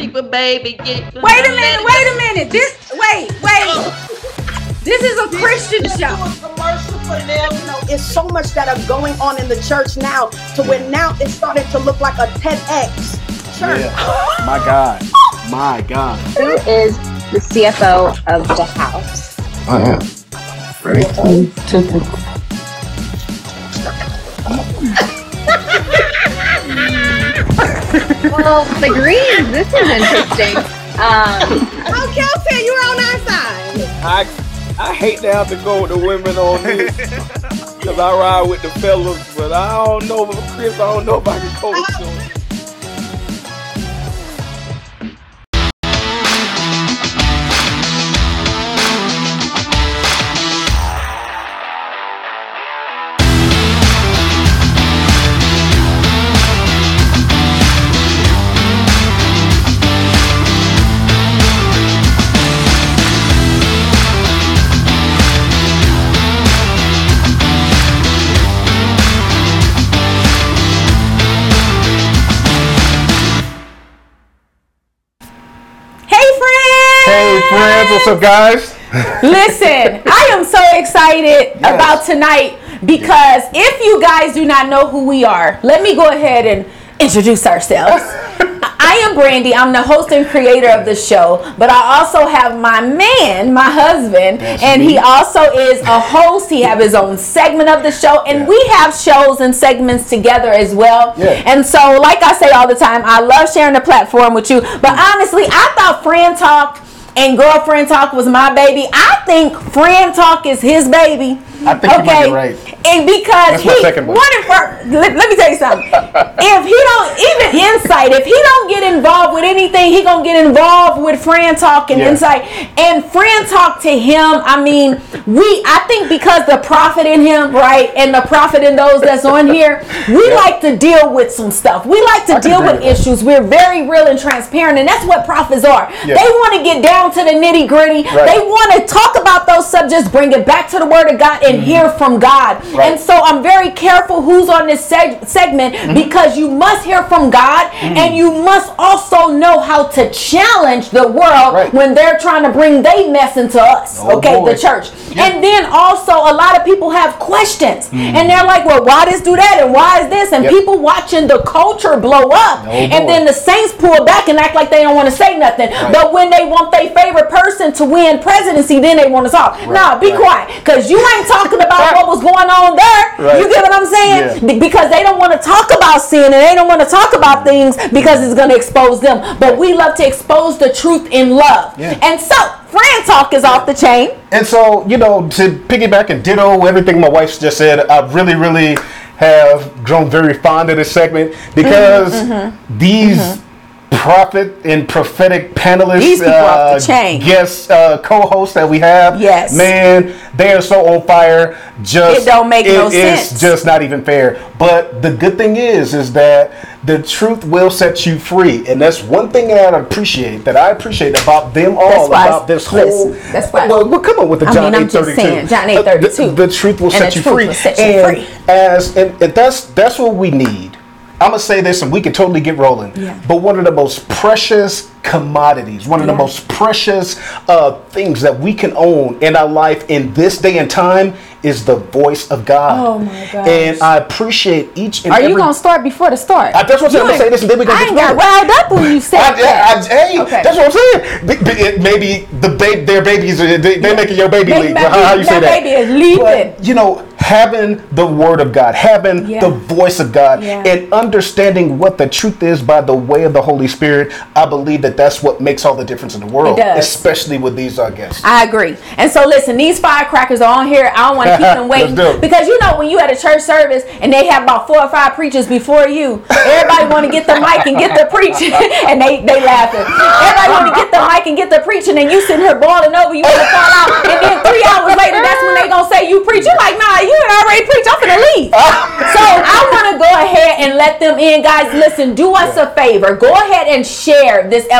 secret, baby. Get Wait a minute, wait a minute. This wait, wait. This is a Christian show. commercial for them. You know, it's so much that are going on in the church now to where now it's starting to look like a TEDx church. Yeah. My God. My God. Who is the CFO of the house? I am. Ready? Well, the Greens. This is interesting. Um, Oh, Kelsey, you're on our side. I I hate to have to go with the women on this because I ride with the fellas, but I don't know, Chris. I don't know if I can coach them. Up, guys? Listen, I am so excited about tonight because if you guys do not know who we are, let me go ahead and introduce ourselves. I am Brandy. I'm the host and creator of the show, but I also have my man, my husband, That's and he also is a host. He have his own segment of the show, and Yeah. we have shows and segments together as well. Yeah. And so, like I say all the time, I love sharing the platform with you. But honestly, I thought Fraann Talk and Girlfriend Talk was my baby. I think Fraann Talk is his baby. I think you might be right. And because That's he second one. one and fir- let, let me tell you something. if he don't even insight, if he don't get involved with anything, he gonna get involved with Fraann Talk and Yeah. insight. And Fraann Talk to him, I mean, we I think because the prophet in him, right, and the prophet in those that's on here, we like to deal with some stuff. We like to I deal with with issues. We're very real and transparent, and that's what prophets are. Yeah. They want to get down to the nitty gritty. Right. They want to talk about those subjects, bring it back to the Word of God, and hear from God. Mm-hmm. Right. And so I'm very careful who's on this seg- segment Mm-hmm. because you must hear from God, and you must also know how to challenge the world Right. when they're trying to bring they mess into us. Oh, okay, boy. the church. And then also a lot of people have questions, and they're like, "Well, why does do that, and why is this?" And Mm-hmm. Yep. people watching the culture blow up, Oh, and boy. then the saints pull back and act like they don't want to say nothing. But when they want their favorite person to win presidency, then they want to talk. Nah, be right. quiet, because you ain't talking about what was going on there. Right. You get what I'm saying? Yeah. Because they don't want to talk about sin and they don't want to talk about things because it's going to expose them. But we love to expose the truth in love. Yeah. And so, Fraann Talk is off the chain. And so, you know, to piggyback and ditto everything my wife just said, I really, really have grown very fond of this segment because Mm-hmm, these prophet and prophetic panelists, These people off the uh, chain. guest uh, co-hosts that we have, Yes. man, they are so on fire. Just It don't make no it is sense. It's just not even fair. But the good thing is, is that the truth will set you free, and that's one thing that I appreciate. That I appreciate about them all. About this listen, whole. that's why- Well, well, come on with the John mean, I'm eight thirty two. John 8:32. The, the truth will And set you truth free. will set you and free. as and, and that's that's what we need. I'm gonna say this, and we can totally get rolling. Yeah. But one of the most precious commodities, one of the most precious uh, things that we can own in our life in this day and time is the voice of God. Oh, my gosh. And I appreciate each and Are every. you going to start before the start? I- that's what I'm saying. I'm gonna say this and then we're gonna I get ain't got riled up when you said I, that. I, hey, Okay. that's what I'm saying. Be- be- it- Maybe the ba- their babies, they, they're making your baby They- leap. that How, how you say that baby is leaping. But, you know, having the word of God, having Yeah. the voice of God, Yeah. and understanding what the truth is by the way of the Holy Spirit, I believe that that's what makes all the difference in the world, especially with these uh, guests. I agree. And so listen, these firecrackers are on here. I don't want to keep them waiting Let's do it. because you know when you at a church service and they have about four or five preachers before you, everybody want to get the mic and get the preaching, and they they laughing. Everybody want to get the mic and get the preaching, and you sitting here boiling over. You want to fall out, and then three hours later, that's when they gonna say you preach. You're like, nah, you already preached. I'm gonna leave. so I want to go ahead and let them in, guys. Listen, do us a favor. Go ahead and share this episode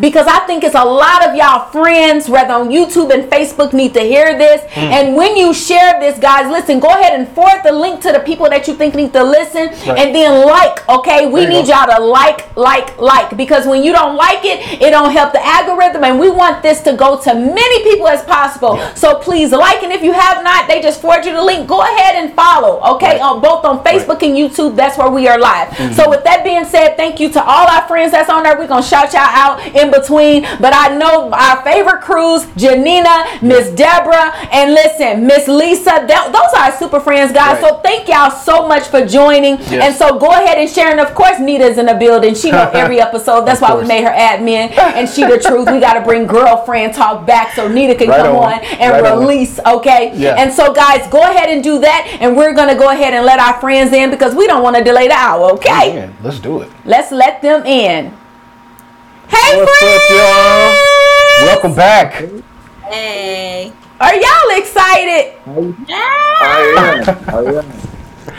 because I think it's a lot of y'all friends, whether on YouTube and Facebook, need to hear this. Hmm. And when you share this, guys, listen, go ahead and forward the link to the people that you think need to listen, Right. and then like. Okay, we need go. y'all to like, like, like because when you don't like it, it don't help the algorithm, and we want this to go to many people as possible. So please like, and if you have not, they just forward you the link. Go ahead and follow. Okay, Right. on both on Facebook and YouTube. That's where we are live. Mm-hmm. So with that being said, thank you to all our friends that's on there. We're gonna shout y'all out in between. But I know our favorite crews, Janina, Miss Deborah, and listen, Miss Lisa. That, those are our super friends, guys. Right. So thank y'all so much for joining. Yes. And so go ahead and share. And of course, Nita's in the building. She know every episode. That's why we made her admin. And she the truth. We got to bring girlfriend talk back so Nita can Right come on. on, and Right on. release. Okay. Yeah. And so guys, go ahead and do that. And we're gonna go ahead and let our friends in because we don't want to delay the hour. Okay. Man, let's do it. Let's let them in. Hey, What's friends! up, y'all? Welcome back. Hey. Are y'all excited? I am. I am.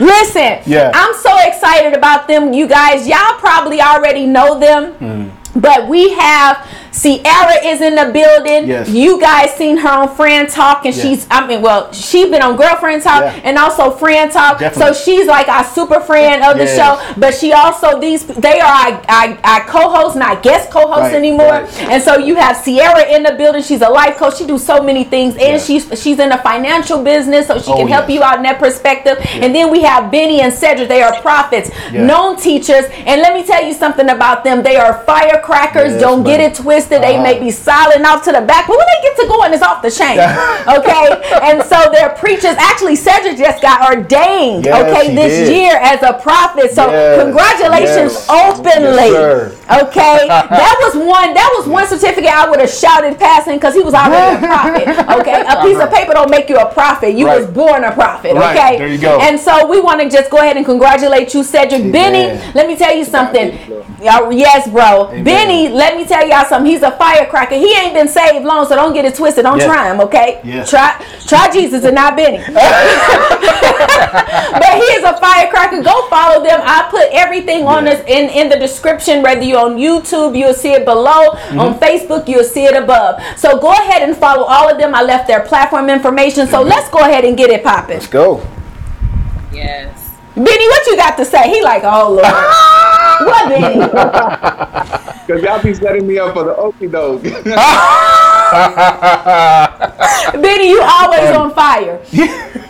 Listen, Yeah. I'm so excited about them. You guys, y'all probably already know them. Hmm. But we have Sierra is in the building. Yes. You guys seen her on Fraann Talk, and she's I mean, well, she's been on Girlfriend Talk Yeah. and also Fraann Talk. Definitely. So she's like our super friend of the Yes. show. But she also these they are our, our, our co-hosts, not guest co-hosts Right, anymore. right. And so you have Sierra in the building. She's a life coach. She do so many things, and Yeah. she's she's in the financial business, so she Oh, can help yes. you out in that perspective. And then we have Benny and Cedric. They are prophets, known teachers. And let me tell you something about them. They are firecrackers. Yes, Don't get it twisted. They Uh-huh. may be silent off to the back, but when they get to going, it's off the chain. okay? And so they're preachers. Actually, Cedric just got ordained, Yes, okay, this did. year as a prophet. So Yes, congratulations openly. Yes, sir. okay? that was one that was one certificate I would have shouted passing because he was already a prophet. Okay? A piece of paper don't make you a prophet. You Right. was born a prophet. Right. Okay. There you go. And so we want to just go ahead and congratulate you, Cedric. Benny, let me tell you something. Y'all, yes, bro. Amen. Benny, let me tell y'all something. He's a firecracker. He ain't been saved long, so don't get it twisted. Don't Yeah. try him, okay? Yeah. Try try Jesus and not Benny. but he is a firecracker. Go follow them. I put everything on Yeah. this in, in the description. Whether you're on YouTube, you'll see it below. Mm-hmm. On Facebook, you'll see it above. So go ahead and follow all of them. I left their platform information. So let's go ahead and get it popping. Let's go. Yes. Benny, what you got to say? He like, oh Lord. what Benny? Cause y'all be setting me up for the okie doke. Benny, you always on fire.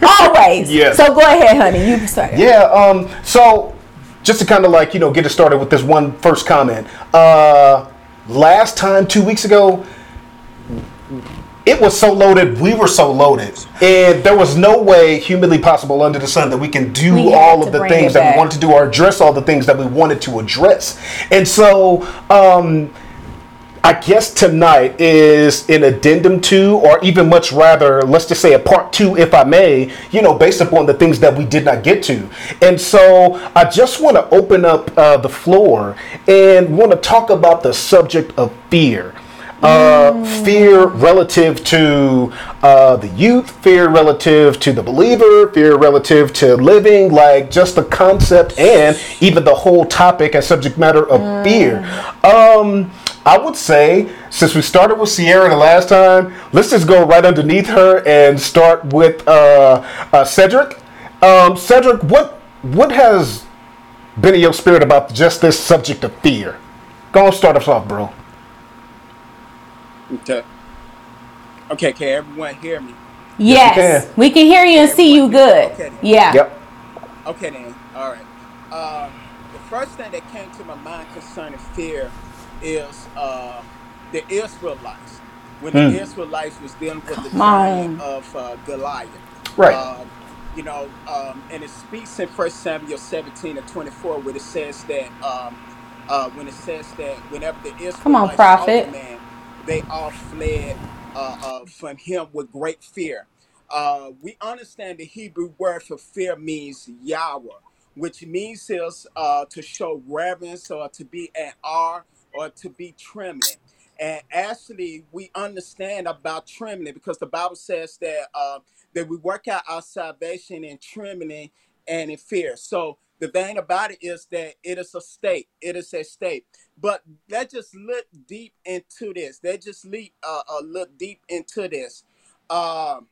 always. Yes. So go ahead, honey. You start. Yeah. Um. So, just to kind of like you know get it started with this one first comment. Uh, last time, two weeks ago, it was so loaded. We were so loaded, and there was no way humanly possible under the sun that we can do We all of the things that we wanted to do or address all the things that we wanted to address. And so, um, I guess tonight is an addendum to, or even much rather, let's just say a part two, if I may, you know, based upon the things that we did not get to. And so I just want to open up uh, the floor and want to talk about the subject of fear. Uh, fear relative to uh, the youth, fear relative to the believer, fear relative to living, like just the concept and even the whole topic and subject matter of fear. Um, I would say, since we started with Sierra the last time, let's just go right underneath her and start with uh, uh, Cedric. Um, Cedric, what what has been in your spirit about just this subject of fear? Go on, start us off, bro. Okay. Okay, can everyone hear me? Yes, can. we can hear you and see you good. Okay. Yeah. Yep. Okay then. All right. Um, the first thing that came to my mind concerning fear is uh, the Israelites. When Hmm. the Israelites was dealing with the Come on. giant of uh, Goliath. Right. Um, you know, um, and it speaks in First Samuel 17 and 24 where it says that um, uh, when it says that whenever the Israelites Come on, saw prophet. the man, they all fled uh, uh, from him with great fear. Uh, we understand the Hebrew word for fear means Yahweh, which means is uh, to show reverence or to be at awe or to be trembling. And actually, we understand about trembling because the Bible says that uh, that we work out our salvation in trembling and in fear. So the thing about it is that it is a state. It is a state. But let's just look deep into this. Let's just leap, uh, uh, look deep into this. Um,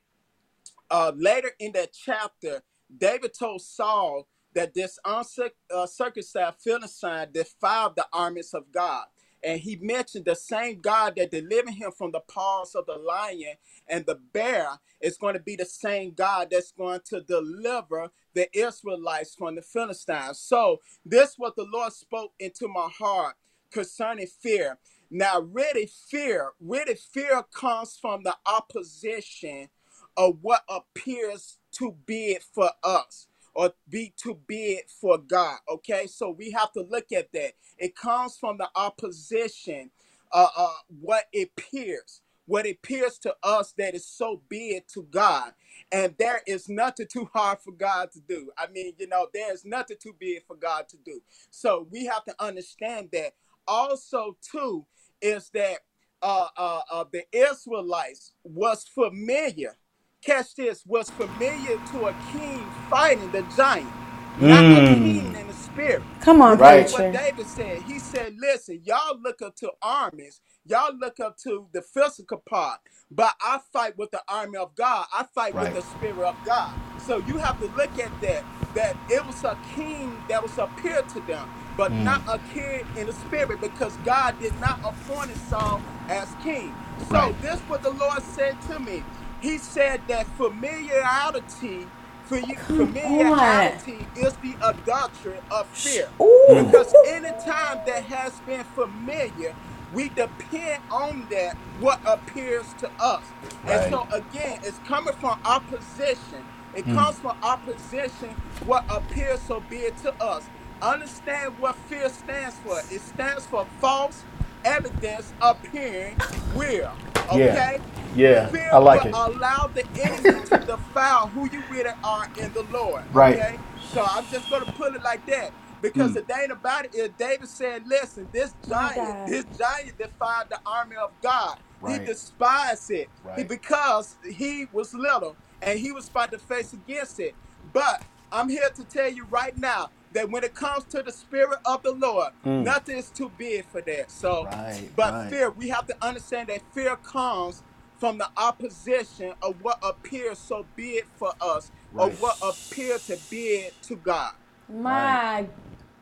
uh, later in that chapter, David told Saul that this uncircumcised uh, Philistine defiled the armies of God. And he mentioned the same God that delivered him from the paws of the lion and the bear is going to be the same God that's going to deliver the Israelites from the Philistines. So, this what the Lord spoke into my heart concerning fear. Now, really, fear, really, fear comes from the opposition of what appears to be it for us or be to be it for God. Okay, so we have to look at that. It comes from the opposition, uh, uh, what appears, what appears to us that is so big to God. And there is nothing too hard for God to do. I mean, you know, there's nothing too big for God to do. So we have to understand that. Also, too, is that uh, uh, uh, the Israelites was familiar catch this, was familiar to a king fighting the giant, not a king in the spirit. Come on, Because Right. what preacher. David said, he said, listen, y'all look up to armies, y'all look up to the physical part, but I fight with the army of God. I fight with Right. the spirit of God. So you have to look at that, that it was a king that was appeared to them, but hmm. not a king in the spirit, because God did not appoint Saul as king. Right. So this what the Lord said to me. He said that familiarity, for you, Come on. familiarity is the adultery of fear. Ooh. Because anytime that has been familiar, we depend on that what appears to us. And Right. so again, it's coming from opposition. It hmm. comes from opposition, what appears so big to us. Understand what fear stands for. It stands for false evidence appearing real. Yeah. Okay? Yeah. Fear I like will it. allow the enemy to defile who you really are in the Lord. Right. Okay? So I'm just gonna put it like that. Because Mm. the thing about it is David said, listen, this My giant, God. this giant defied the army of God. He Right. despised it. He, Right. because he was little and he was about to face against it. But I'm here to tell you right now that when it comes to the spirit of the Lord, nothing is too big for that. So, Mm. Right, but right. fear, we have to understand that fear comes from the opposition of what appears so big for us or Right. what appear to be to God. My.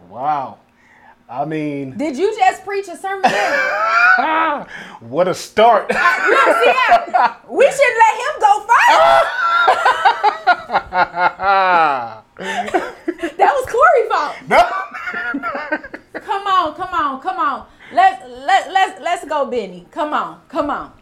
Wow. I mean, Did you just preach a sermon? there? what a start. Look, see, I- we should let him go first. That was Corey's fault. no. Come on, come on, come on. Let's let let's let's go, Benny. Come on, come on.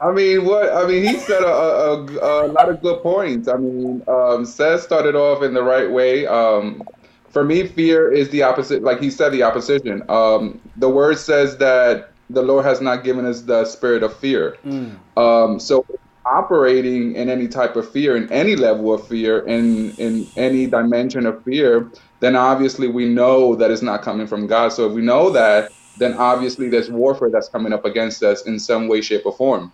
I mean, what? I mean, he said a, a, a, a lot of good points. I mean, um, Ced started off in the right way. Um, for me, fear is the opposite. Like he said, the opposition. Um, the word says that the Lord has not given us the spirit of fear. Um, so operating in any type of fear, in any level of fear, in in any dimension of fear, then obviously we know that it's not coming from God. So if we know that, then obviously there's warfare that's coming up against us in some way, shape, or form.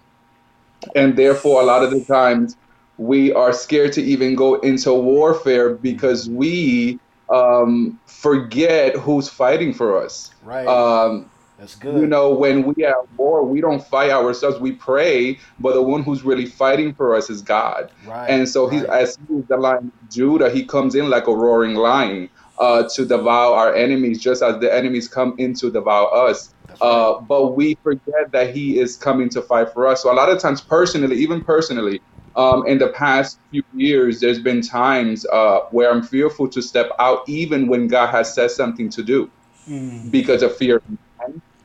And therefore, a lot of the times we are scared to even go into warfare because we um, forget who's fighting for us. Right. Um, That's good. you know, when we are at war, we don't fight ourselves. We pray, but the one who's really fighting for us is God. Right, And so he's right. as he is the lion of Judah, he comes in like a roaring lion uh, to devour our enemies, just as the enemies come in to devour us. Uh, but we forget that he is coming to fight for us. So a lot of times, personally, even personally, um, in the past few years, there's been times uh, where I'm fearful to step out, even when God has said something to do because of fear,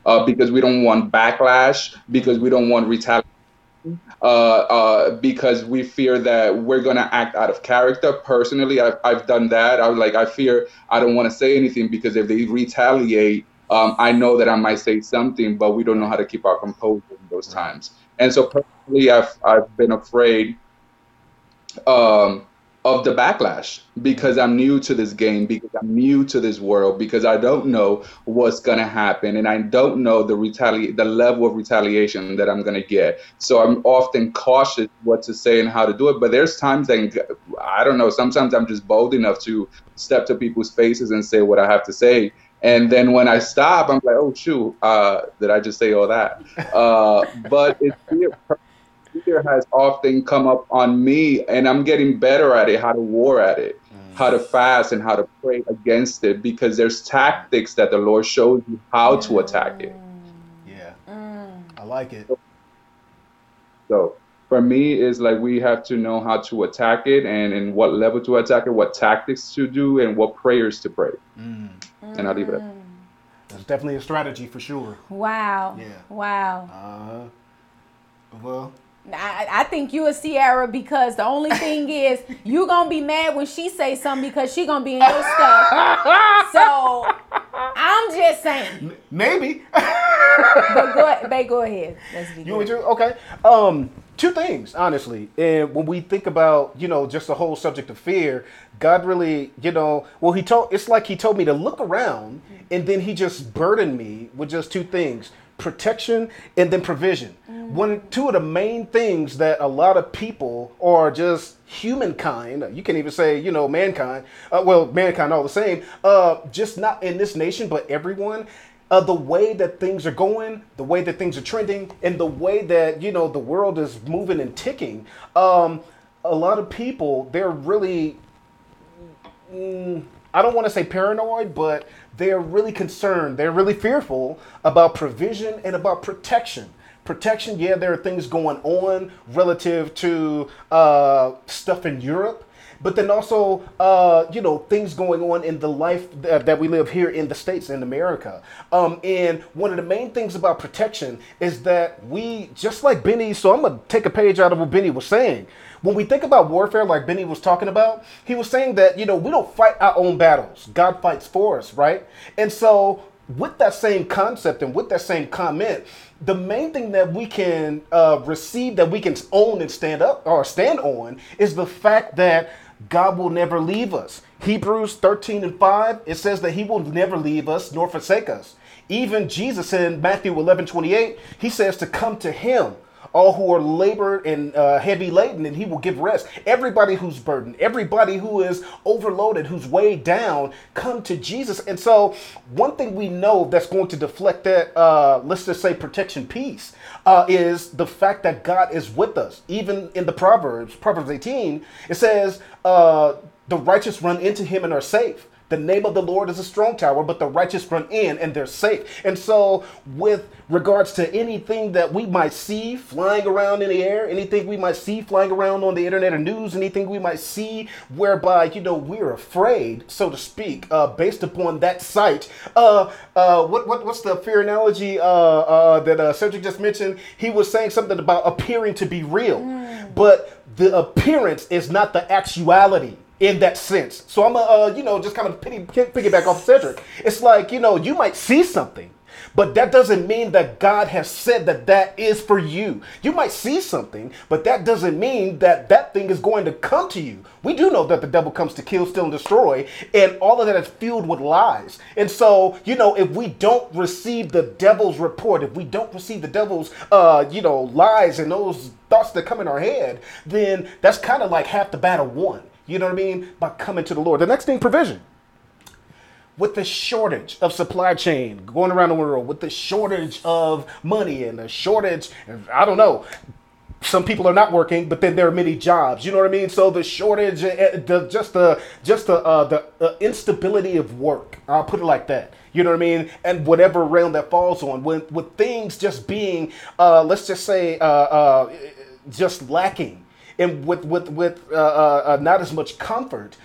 uh, because we don't want backlash, because we don't want retaliation, uh, uh, because we fear that we're gonna act out of character. Personally, I've, I've done that. I was like, I fear I don't want to say anything because if they retaliate, um, I know that I might say something, but we don't know how to keep our composure in those times. And so personally, I've I've been afraid um, of the backlash because I'm new to this game, because I'm new to this world, because I don't know what's gonna happen, and I don't know the retali- the level of retaliation that I'm gonna get. So I'm often cautious what to say and how to do it. But there's times that I don't know. Sometimes I'm just bold enough to step to people's faces and say what I have to say. And then when I stop, I'm like, oh shoot, uh, did I just say all that? Uh, but it's fear has often come up on me, and I'm getting better at it, how to war at it, mm. how to fast, and how to pray against it, because there's tactics that the Lord shows you how to attack it. Yeah, mm. I like it. So for me, it's like we have to know how to attack it, and in what level to attack it, what tactics to do, and what prayers to pray. Mm. And I'll leave it at that. That's definitely a strategy for sure. Wow. Yeah. Wow. Uh, well, I, I think you a Sierra because the only thing is you gonna be mad when she say something because she gonna be in your stuff. So I'm just saying. Maybe. but go, babe, go ahead. Let's be you good. Okay. Um, two things, honestly. And when we think about, you know, just the whole subject of fear, God really, you know, well, he told, it's like he told me to look around and then he just burdened me with just two things protection and then provision. Mm. One, two of the main things that a lot of people or just humankind, you can even say, you know, mankind, uh, well, mankind all the same, uh, just not in this nation, but everyone. Uh, the way that things are going, the way that things are trending, and the way that you know the world is moving and ticking, um, a lot of people they're really, mm, I don't want to say paranoid, but they're really concerned, they're really fearful about provision and about protection. Protection, yeah, there are things going on relative to uh, stuff in Europe, but then also, uh, you know, things going on in the life that, we live here in the States, in America. Um, and one of the main things about protection is that we, just like Benny, so I'm to take a page out of what Benny was saying. When we think about warfare, like Benny was talking about, he was saying that, you know, we don't fight our own battles. God fights for us, right? And so, with that same concept and with that same comment, the main thing that we can uh, receive, that we can own and stand up or stand on, is the fact that God will never leave us. Hebrews 13 and 5, it says that he will never leave us nor forsake us. Even Jesus in Matthew 11 28, he says to come to him all who are labored and uh, heavy laden, and he will give rest. Everybody who's burdened, everybody who is overloaded, who's weighed down, come to Jesus. And so, one thing we know that's going to deflect that, uh, let's just say, protection piece, uh, is the fact that God is with us. Even in the Proverbs, Proverbs 18, it says, uh, the righteous run into him and are safe. The name of the Lord is a strong tower, but the righteous run in and they're safe. And so, with regards to anything that we might see flying around in the air, anything we might see flying around on the internet or news, anything we might see whereby, you know, we're afraid, so to speak, uh, based upon that sight. Uh, uh, what, what, what's the fear analogy uh, uh, that uh, Cedric just mentioned? He was saying something about appearing to be real, mm. but the appearance is not the actuality in that sense. So I'm a, uh, you know, just kind of piggy, piggyback off Cedric. It's like, you know, you might see something, but that doesn't mean that God has said that that is for you. You might see something, but that doesn't mean that that thing is going to come to you. We do know that the devil comes to kill, steal, and destroy, and all of that is filled with lies. And so, you know, if we don't receive the devil's report, if we don't receive the devil's, uh, you know, lies and those thoughts that come in our head, then that's kind of like half the battle won. You know what I mean? By coming to the Lord. The next thing, provision. With the shortage of supply chain going around the world, with the shortage of money and the shortage, I don't know, some people are not working, but then there are many jobs. You know what I mean? So the shortage, eh, eh, the, just the just the uh, the uh, instability of work. I'll put it like that. You know what I mean? And whatever realm that falls on, when with things just being, uh, let's just say, uh, uh, just lacking and with with with uh, uh, uh, not as much comfort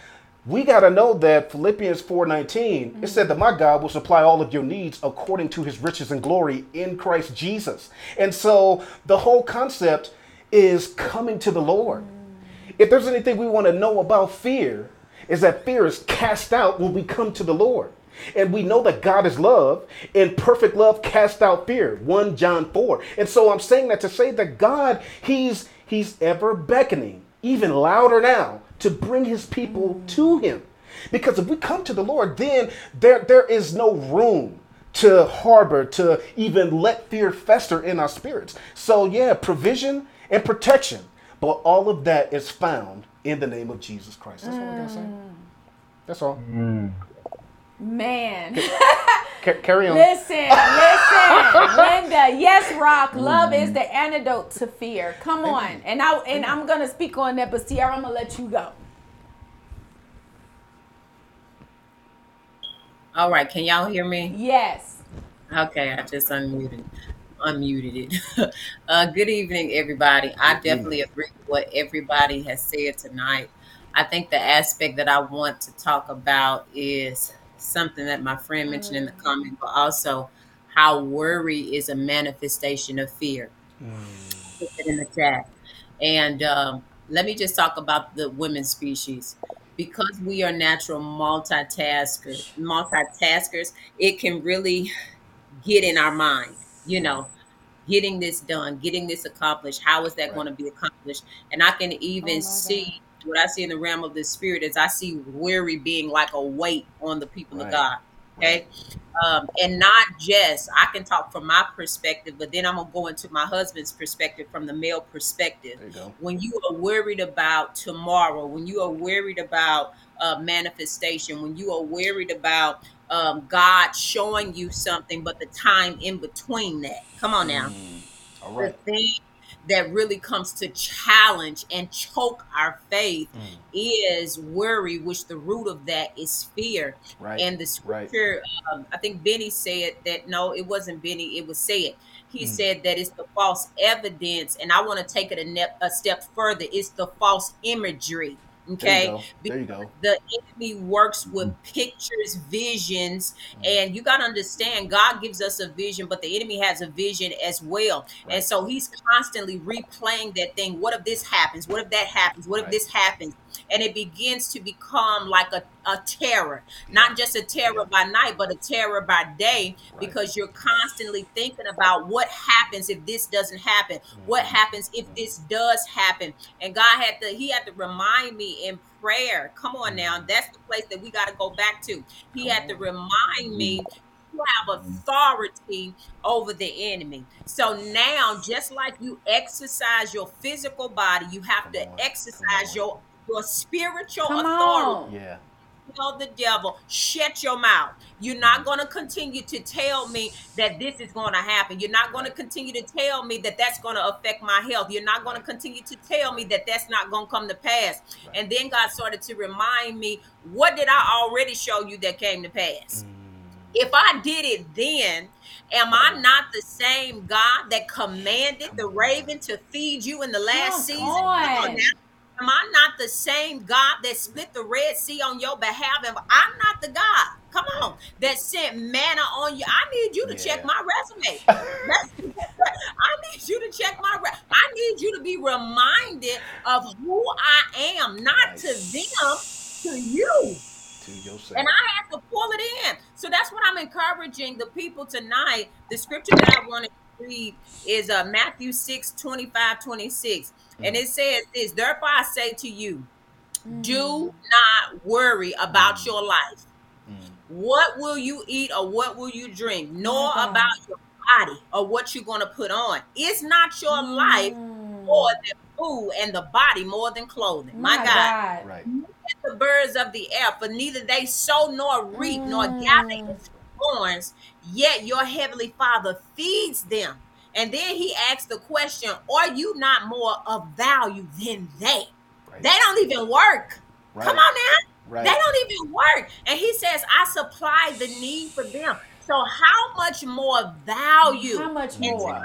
we got to know that philippians 4.19 mm-hmm. it said that my god will supply all of your needs according to his riches and glory in christ jesus and so the whole concept is coming to the lord mm-hmm. if there's anything we want to know about fear is that fear is cast out when we come to the lord and we know that God is love, and perfect love cast out fear. 1 John 4. And so I'm saying that to say that God, He's He's ever beckoning, even louder now, to bring his people to him. Because if we come to the Lord, then there, there is no room to harbor, to even let fear fester in our spirits. So, yeah, provision and protection. But all of that is found in the name of Jesus Christ. That's all I gotta say. Mm. That's all. Mm. Man. Ca- carry on. Listen, listen, Linda. Yes, Rock. Love is the antidote to fear. Come on, and I and I'm gonna speak on that, but Sierra, I'm gonna let you go. All right. Can y'all hear me? Yes. Okay. I just unmuted. Unmuted it. uh, good evening, everybody. I definitely agree with what everybody has said tonight. I think the aspect that I want to talk about is something that my friend mentioned in the comment, but also how worry is a manifestation of fear. Put it in the chat. And um, let me just talk about the women species. Because we are natural multitaskers, multitaskers, it can really get in our mind, you know, getting this done, getting this accomplished. How is that Right. going to be accomplished? And I can even my see what I see in the realm of the spirit is I see worry being like a weight on the people of God. Okay. Um, and not just, I can talk from my perspective, but then I'm going to go into my husband's perspective from the male perspective you when you are worried about tomorrow, when you are worried about uh, manifestation, when you are worried about um, God showing you something, but the time in between that. Come on now. All The thing that really comes to challenge and choke our faith Mm. is worry, which the root of that is fear. Right. And the Right. scripture, um, I think Benny Ced that no, it wasn't Benny, it was said. He Mm. said that it's the false evidence, and I want to take it a, ne- a step further. It's the false imagery. There Okay, you go. There you go. the enemy works with pictures, visions, Mm. and you got to understand God gives us a vision, but the enemy has a vision as well. And so he's constantly replaying that thing. What if this happens? What if that happens? What if this happens? And it begins to become like a, a terror, not just a terror by night, but a terror by day, Right. because you're constantly thinking about what happens if this doesn't happen? What Mm-hmm. happens if mm-hmm. this does happen? And God had to, He had to remind me in prayer. Come on now, mm-hmm. that's the place that we got to go back to. He Come had to on. remind me mm-hmm. you have authority over the enemy. So now, just like you exercise your physical body, you have Come to on, exercise your your spiritual Come authority on. Yeah. tell the devil, shut your mouth. You're not mm. going to continue to tell me that this is going to happen. You're not going to continue to tell me that that's going to affect my health. You're not going to continue to tell me that that's not going to come to pass. Right. And then God started to remind me, what did I already show you that came to pass? Mm. If I did it then, am I not the same God that commanded the raven to feed you in the last Come season? Am I not the same God that split the Red Sea on your behalf? Am I'm not the God. Come on, that sent manna on you. I need you to check my resume. That's, I need you to check my. Re- I need you to be reminded of who I am, not to them, to you. To yourself. And I have to pull it in. So that's what I'm encouraging the people tonight. The scripture that I want to read is uh, Matthew 6 25, 26. And it says this Therefore I say to you, do mm-hmm. not worry about mm. your life. Mm. What will you eat or what will you drink? Oh nor God. about your body or what you're going to put on. It's not your life Mm. more than food and the body more than clothing? My, God right. the birds of the air, for neither they sow nor reap nor gather in mm. barns, yet your heavenly Father feeds them. And then he asks the question, Are you not more of value than they? Right. They don't even work. right. Come on now. Right. They don't even work. And he says, I supply the need for them. So how much more value? How much more?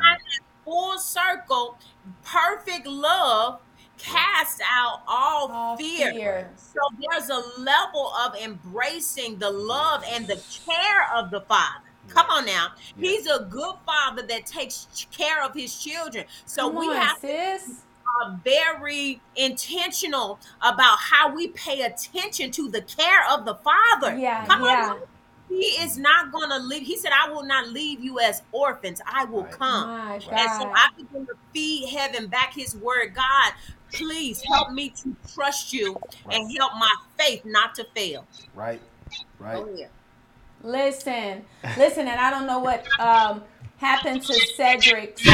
full circle, perfect love casts out all, All fear. fear. So there's a level of embracing the love and the care of the Father. Come on now. Yeah. He's a good father that takes care of his children. So Come we on, have to sis. are uh, very intentional about how we pay attention to the care of the Father. Yeah, Come yeah. on. he is not gonna leave. He said, "I will not leave you as orphans. I will Right. come." My And so I begin to feed heaven back His word. God, please help me to trust you and help my faith not to fail. Right. Right. Oh yeah. Listen, listen, and I don't know what um, happened to Cedric's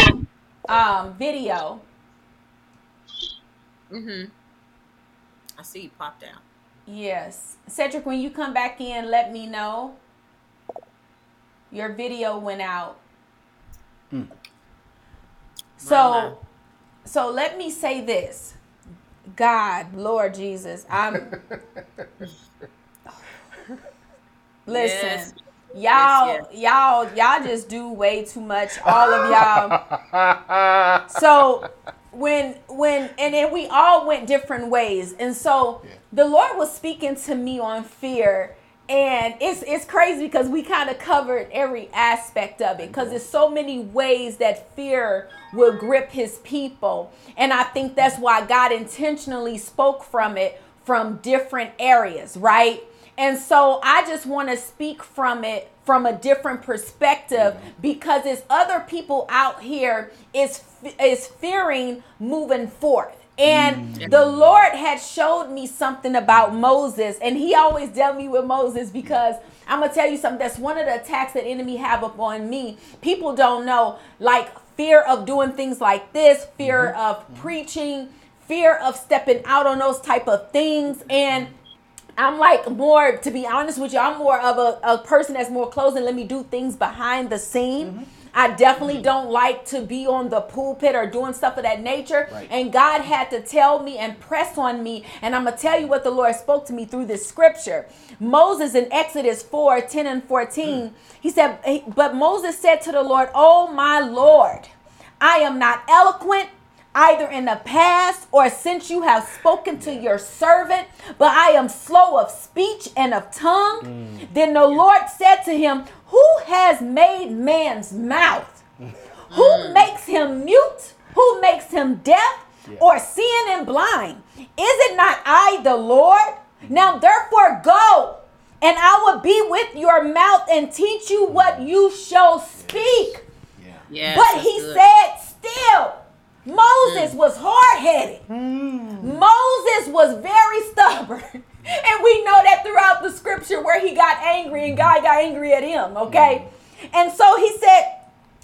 um, video. Mm-hmm. I see you popped out. Yes. Cedric, when you come back in, let me know. Your video went out. My, So so let me say this. God, Lord Jesus, I'm Listen. Yes. Y'all, Yes, y'all, y'all just do way too much. All of y'all. so when when and then we all went different ways and so the lord was speaking to me on fear and it's it's crazy because we kind of covered every aspect of it because there's so many ways that fear will grip his people and i think that's why god intentionally spoke from it from different areas right and so I just want to speak from it from a different perspective because there's other people out here is is fearing moving forth. And mm. the Lord had showed me something about Moses, and He always dealt me with Moses because I'm gonna tell you something. That's one of the attacks that enemy have upon me. People don't know, like fear of doing things like this, fear mm-hmm. of preaching, fear of stepping out on those type of things, and I'm like more, to be honest with you, I'm more of a, a person that's more close and let me do things behind the scene. Mm-hmm. I definitely mm-hmm. don't like to be on the pulpit or doing stuff of that nature. Right. And God had to tell me and press on me. And I'm going to tell you what the Lord spoke to me through this scripture. Moses in Exodus 4 10 and 14, mm. he said, But Moses said to the Lord, Oh, my Lord, I am not eloquent either in the past or since you have spoken to your servant, but I am slow of speech and of tongue. Mm. Then the Lord said to him, Who has made man's mouth? Who mm. makes him mute? Who makes him deaf or seeing and blind? Is it not I, the Lord? Now therefore go. And I will be with your mouth and teach you what you shall speak. Yes, But he good. said, still, Moses mm. was hard headed. Mm. Moses was very stubborn. And we know that throughout the scripture where he got angry and God got angry at him, okay? Mm. And so he said,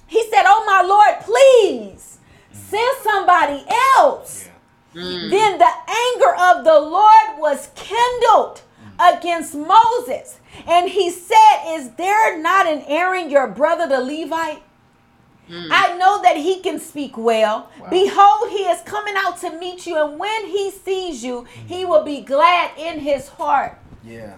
he said, Oh my Lord, please send somebody else. Then the anger of the Lord was kindled against Moses. And he said, Is there not an Aaron, your brother, the Levite? Mm. I know that he can speak well. Behold, he is coming out to meet you, and when he sees you, he mm. will be glad in his heart. Yeah.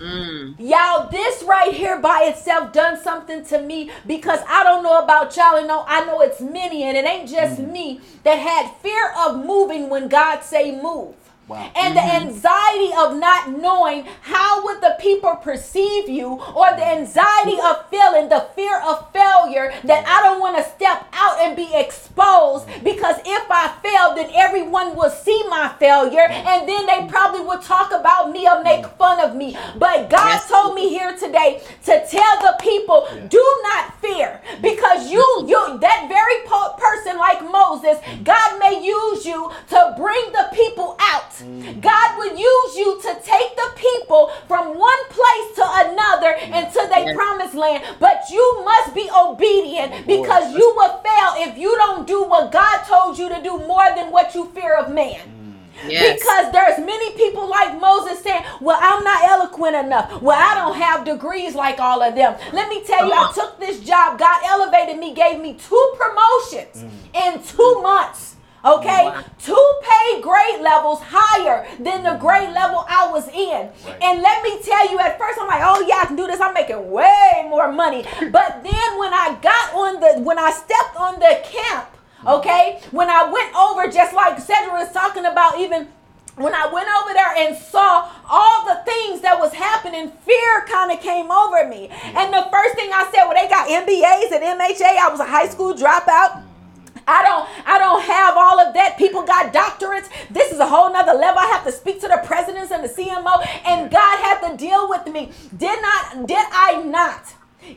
Mm. Y'all, this right here by itself done something to me because I don't know about y'all, and know I know it's many, and it ain't just me that had fear of moving when God say move. Wow. And the mm-hmm. anxiety of not knowing how would the people perceive you, or the anxiety of feeling the fear of failure that I don't want to step out and be exposed mm-hmm. because if I fail, then everyone will see my failure, mm-hmm. and then they probably will talk about me or make fun of me. But God Yes. told me here today to tell the people, do not fear, because you, you, that very po- person like Moses, God may use you to bring the people out. Mm. God will use you to take the people from one place to another into their promised land. But you must be obedient because you will fail if you don't do what God told you to do more than what you fear of man. Mm. Yes. Because there's many people like Moses saying, Well, I'm not eloquent enough. Well, I don't have degrees like all of them. Let me tell you, I took this job. God elevated me, gave me two promotions mm. in two months. Okay, Wow. two pay grade levels higher than the grade level I was in. And let me tell you, at first I'm like, oh yeah, I can do this. I'm making way more money. But then when I got on the, when I stepped on the camp, okay, when I went over, just like Cedric was talking about, even when I went over there and saw all the things that was happening, fear kind of came over me. And the first thing I said, well, they got MBAs and MHA. I was a high school dropout. I don't I don't have all of that. People got doctorates. This is a whole nother level. I have to speak to the presidents and the CMO, and God had to deal with me. Did not did I not?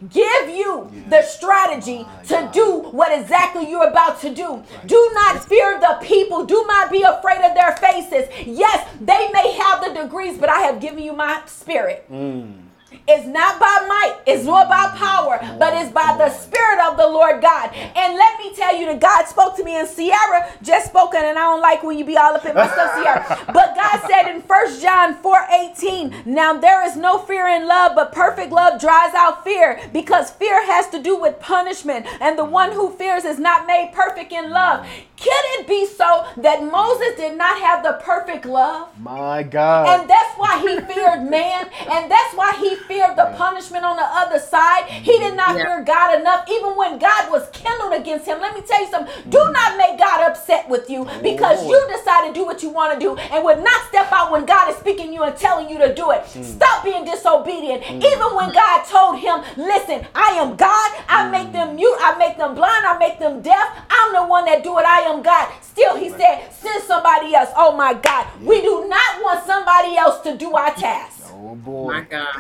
give you the strategy to do what exactly you're about to do. Do not fear the people. Do not be afraid of their faces. Yes, they may have the degrees, but I have given you my spirit. Mm. It's not by might, it's not by power, but it's by the Spirit of the Lord God. And let me tell you that God spoke to me in Sierra, just spoken, and I don't like when you be all up in my stuff, Sierra. But God said in 1 John 4 18, now there is no fear in love, but perfect love drives out fear, because fear has to do with punishment, and the one who fears is not made perfect in love. Can it be so that Moses did not have the perfect love? My God. And that's why he feared man. And that's why he feared the punishment on the other side. He did not Yeah. fear God enough, even when God was kindled against him. Let me tell you something. Do Mm. not make God upset with you because you decide to do what you want to do and would not step out when God is speaking you and telling you to do it. Mm. Stop being disobedient. Even when God told him, listen, I am God. I Mm. make them mute. I make them blind. I make them deaf. I'm the one that do it. I am God. Still, he said, send somebody else. Oh my God. We do not want somebody else to do our task. oh boy. My God.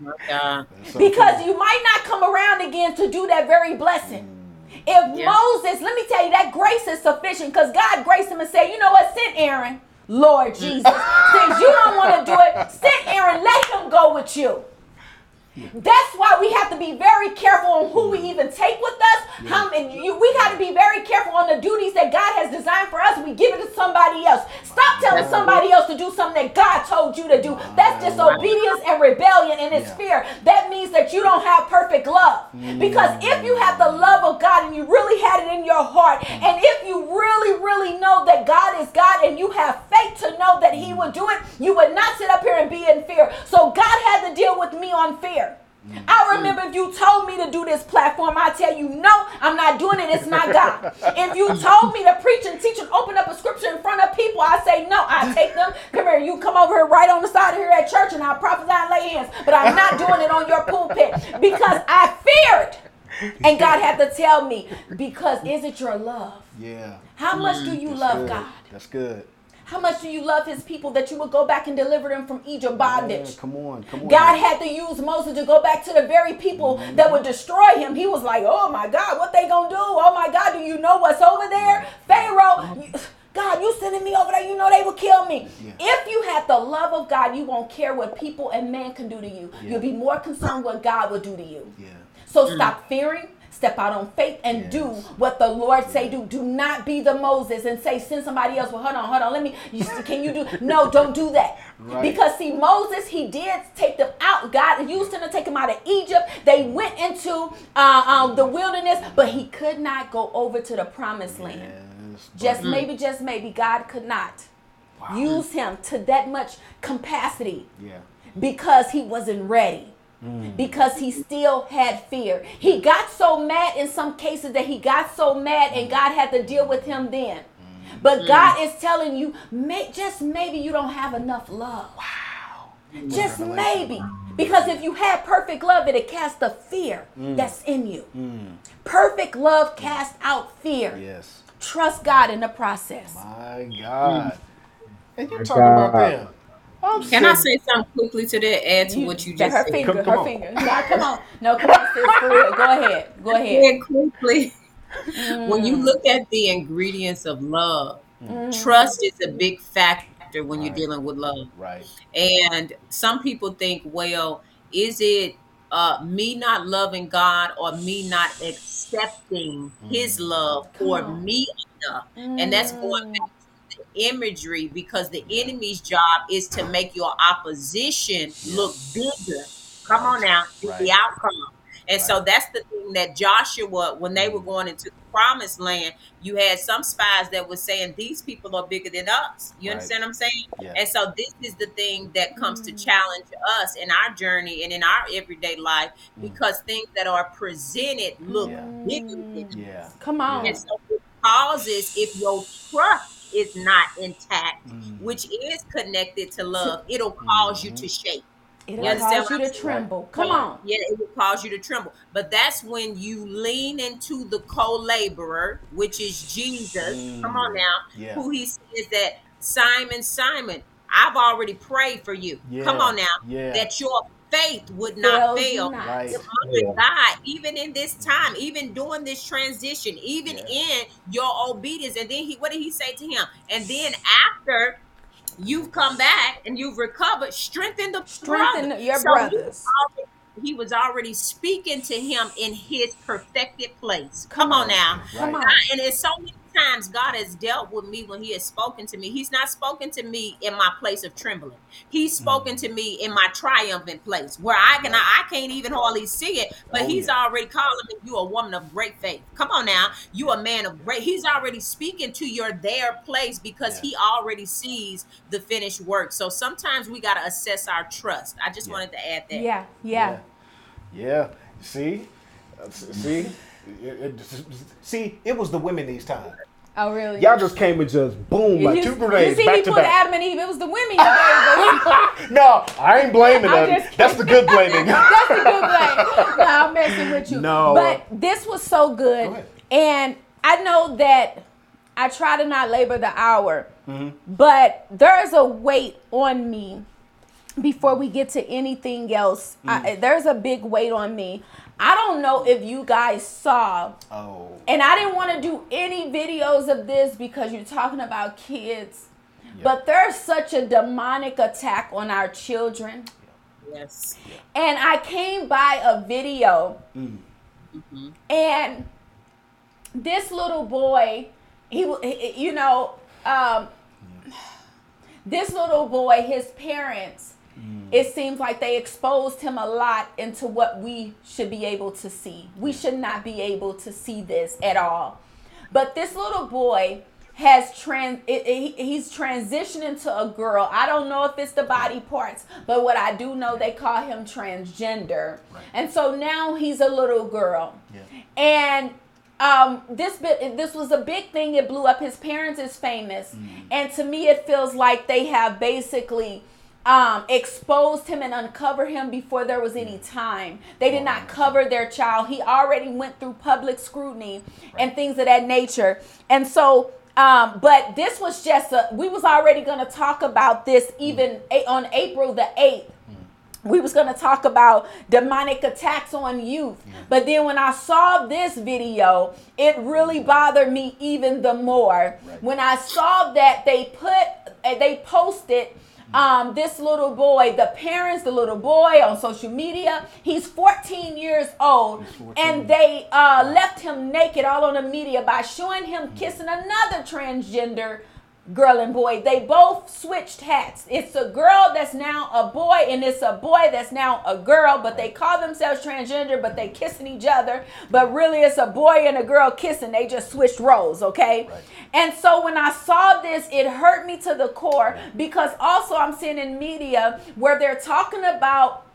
My God. Because you might not come around again to do that very blessing. Mm. If Yeah. Moses, let me tell you, that grace is sufficient because God graced him and said, you know what, send Aaron. Lord Jesus, since you don't want to do it, send Aaron, let him go with you. That's why we have to be very careful on who we mm. even take with us. Mm. How many, you, we got to be very careful on the duties that God has designed for us. We give it to somebody else. Stop telling somebody else to do something that God told you to do. That's disobedience and rebellion, and it's fear. That means that you don't have perfect love. Mm. Because if you have the love of God and you really had it in your heart, and if you really, really know that God is God and you have faith to know that He would do it, you would not sit up here and be in fear. So God had to deal with me on fear. Mm. I remember if you told me to do this platform, I tell you, no, I'm not doing it. It's not God. if you told me to preach and teach and open up a scripture in front of people, I say no. I take them. Come here, you come over here right on the side of here at church, and I prophesy and lay hands. But I'm not doing it on your pulpit because I feared. And God had to tell me because is it your love? Yeah. How much do you That's love good. God? That's good. How much do you love His people that you would go back and deliver them from Egypt bondage? Yeah, come on. Come on. God had to use Moses to go back to the very people mm-hmm. that would destroy him. He was like, "Oh my God, what they gonna do? Oh my God, do you know what's over there, Pharaoh?" you- God, you sending me over there? You know they will kill me. Yeah. If you have the love of God, you won't care what people and man can do to you. Yeah. You'll be more concerned what God will do to you. Yeah. So mm. stop fearing, step out on faith, and do what the Lord say do. Do not be the Moses and say send somebody else. Well, hold on, hold on. Let me. You, can you do? No, don't do that. Right. Because see, Moses he did take them out. God used him to take them out of Egypt. They went into uh, um, the wilderness, but he could not go over to the promised land. Yes. Just maybe, just maybe, God could not use him to that much capacity Yeah. because he wasn't ready. Mm. Because he still had fear. He got so mad in some cases that he got so mad and mm. God had to deal with him then. Mm. But God is telling you, may, just maybe you don't have enough love. Wow. Just maybe. Because if you had perfect love, it'd cast the fear that's in you. Perfect love casts out fear. Yes. Trust God in the process. My God. And you're My talking about them. I'm Can I say something quickly to that? Add to what you That just her said. finger, Come- come her on. finger. No, come on. No, come on, sis, for real. Go ahead. Go ahead. Very quickly. Mm. When you look at the ingredients of love, mm. trust is a big factor when you're dealing with love. Right. And some people think, well, is it uh, me not loving God or me not accepting His mm. love for Come on. me enough? And that's going back to the imagery because the enemy's job is to make your opposition look bigger. Come on now, is Right. the outcome. And so that's the thing that Joshua, when they were mm-hmm. going into the promised land, you had some spies that were saying, These people are bigger than us. You Right. understand what I'm saying? Yeah. And so this is the thing that comes to mm. challenge us in our journey and in our everyday life mm. because things that are presented look Yeah. bigger than you. Yeah. Come on. And so it causes if your trust is not intact, Mm. which is connected to love, it'll cause you to shake. It'll You cause you to tremble. Come Yeah, on. Yeah, it will cause you to tremble. But that's when you lean into the co-laborer, which is Jesus. Come on now. Yeah. Who he says that Simon, Simon, I've already prayed for you. Come on now. yeah. That your faith would not Fails fail. not. Right. My God, even in this time, even during this transition, even Yeah. in your obedience, and then he, what did he say to him? And then after you've come back and you've recovered, strengthen the Strengthen brother. your So brothers. already- He was already speaking to him in his perfected place. Come on now. Come on. And it's so many times God has dealt with me when He has spoken to me. He's not spoken to me in my place of trembling. He's mm. spoken to me in my triumphant place where I can I can't even hardly see it, but Oh, He's yeah. already calling me. You a woman of great faith. Come on now, you a man of great. He's already speaking to your there place because Yeah. He already sees the finished work. So sometimes we got to assess our trust. I just Yeah. wanted to add that. Yeah, yeah. Yeah. See? See? It- it- see, it was the women these times. Oh, really? Y'all just came and just boom, you, like two you grenades see, back he to back. Adam and Eve. It was the women you. No, I ain't blaming them. That's the good blaming. That's a good play. No, I'm messing with you. No. But this was so Go good. ahead. And I know that I try to not labor the hour, Mm-hmm. but there's a weight on me before we get to anything else. Mm. I, there's a big weight on me. I don't know if you guys saw oh. and I didn't want to do any videos of this because you're talking about kids. But there's such a demonic attack on our children. Yes. And I came by a video, and this little boy, he, you know, um, this little boy, his parents, it seems like they exposed him a lot into what we should be able to see. We should not be able to see this at all. But this little boy has trans it, it- he's transitioning to a girl. I don't know if it's the body parts, but what I do know they call him transgender. And so now he's a little girl. Yeah. And um, this bit, this was a big thing. It blew up. His parents is famous, and to me, it feels like they have basically um, exposed him and uncovered him before there was any time. They did not cover their child. He already went through public scrutiny and things of that nature, and so. Um, but this was just a. We was already going to talk about this even a, on April the eighth we was going to talk about demonic attacks on youth but then when i saw this video it really bothered me even the more when i saw that they put they posted um, this little boy, the parents, the little boy on social media, he's 14 years old, 14. and they uh, left him naked all on the media by showing him kissing another transgender girl and boy. They both switched hats. It's a girl that's now a boy, and it's a boy that's now a girl, but they call themselves transgender, but they kissing each other. But really, it's a boy and a girl kissing. They just switched roles, okay? And so when I saw this, it hurt me to the core because also I'm seeing in media where they're talking about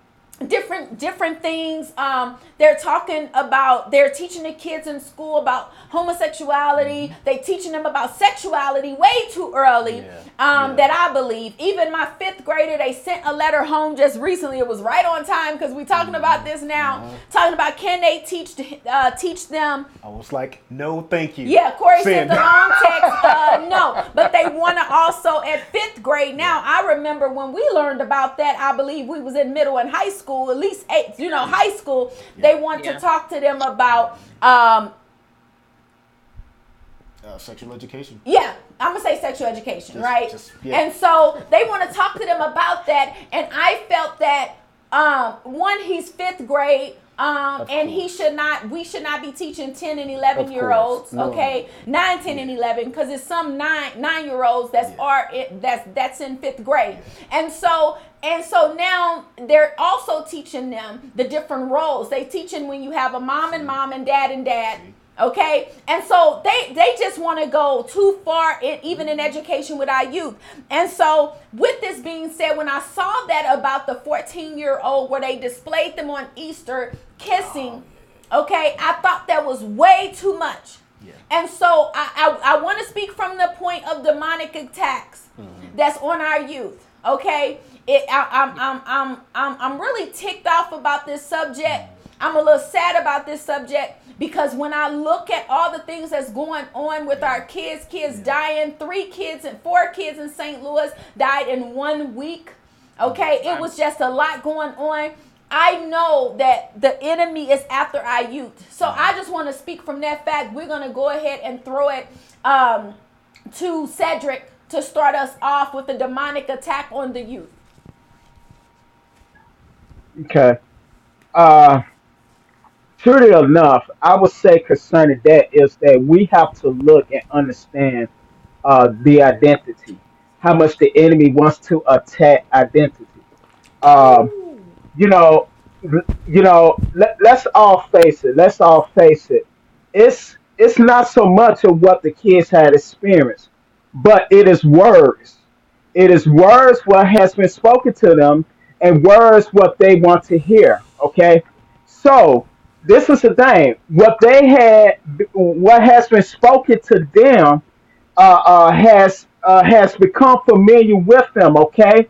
different different things um they're talking about they're teaching the kids in school about homosexuality they teaching them about sexuality way too early Yeah, um yeah. that i believe even my fifth grader they sent a letter home just recently it was right on time because we're talking about this now talking about can they teach uh teach them I was like, no, thank you. yeah, Corey Send. sent the long text. Uh, no, but they want to also at fifth grade. Now I remember when we learned about that. I believe we was in middle and high school, at least eight. You know, high school. They want Yeah. to talk to them about. Um, Uh, sexual education. yeah, I'm gonna say sexual education, Just- right? just- yeah. And so they want to talk to them about that. And I felt that um, one, he's fifth grade. Um, and he should not, we should not be teaching 10 and 11 Of year olds, No. okay? 9, 10, and 11, because it's some nine, nine year olds that's Yeah. are, it, that's, that's in fifth grade. And so, and so now they're also teaching them the different roles. They teaching when you have a mom and mom and dad and dad. Okay, and so they they just want to go too far, in, even in education with our youth. And so, with this being said, when I saw that about the 14 year old where they displayed them on Easter kissing, okay, I thought that was way too much. Yeah. And so I, I, I want to speak from the point of demonic attacks mm-hmm. that's on our youth. Okay, it, I, I'm, I'm, I'm, I'm, I'm really ticked off about this subject. Mm-hmm. I'm a little sad about this subject because when I look at all the things that's going on with our kids, kids dying, three kids and four kids in St. Louis died in one week. Okay, it was just a lot going on. I know that the enemy is after youth. So I just want to speak from that fact. We're going to go ahead and throw it um, to Cedric to start us off with the demonic attack on the youth. Okay. Uh, truly enough, I would say concerning that is that we have to look and understand uh, the identity, how much the enemy wants to attack identity. Um, you know, you know, let, let's all face it. Let's all face it. It's it's not so much of what the kids had experienced, but it is words. It is words what has been spoken to them, and words what they want to hear. Okay, so this is the thing. What they had, what has been spoken to them, uh, uh, has uh, has become familiar with them. Okay,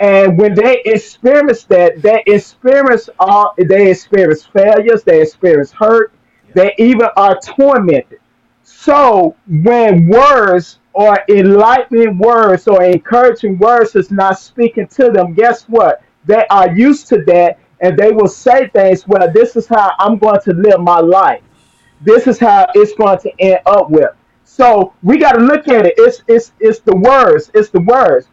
and when they experience that, they experience all they experience failures, they experience hurt, they even are tormented. So when words or enlightening words or encouraging words is not speaking to them, guess what? They are used to that and they will say things, well, this is how I'm going to live my life. This is how it's going to end up with. So we got to look at it. It's it's it's the words. It's the words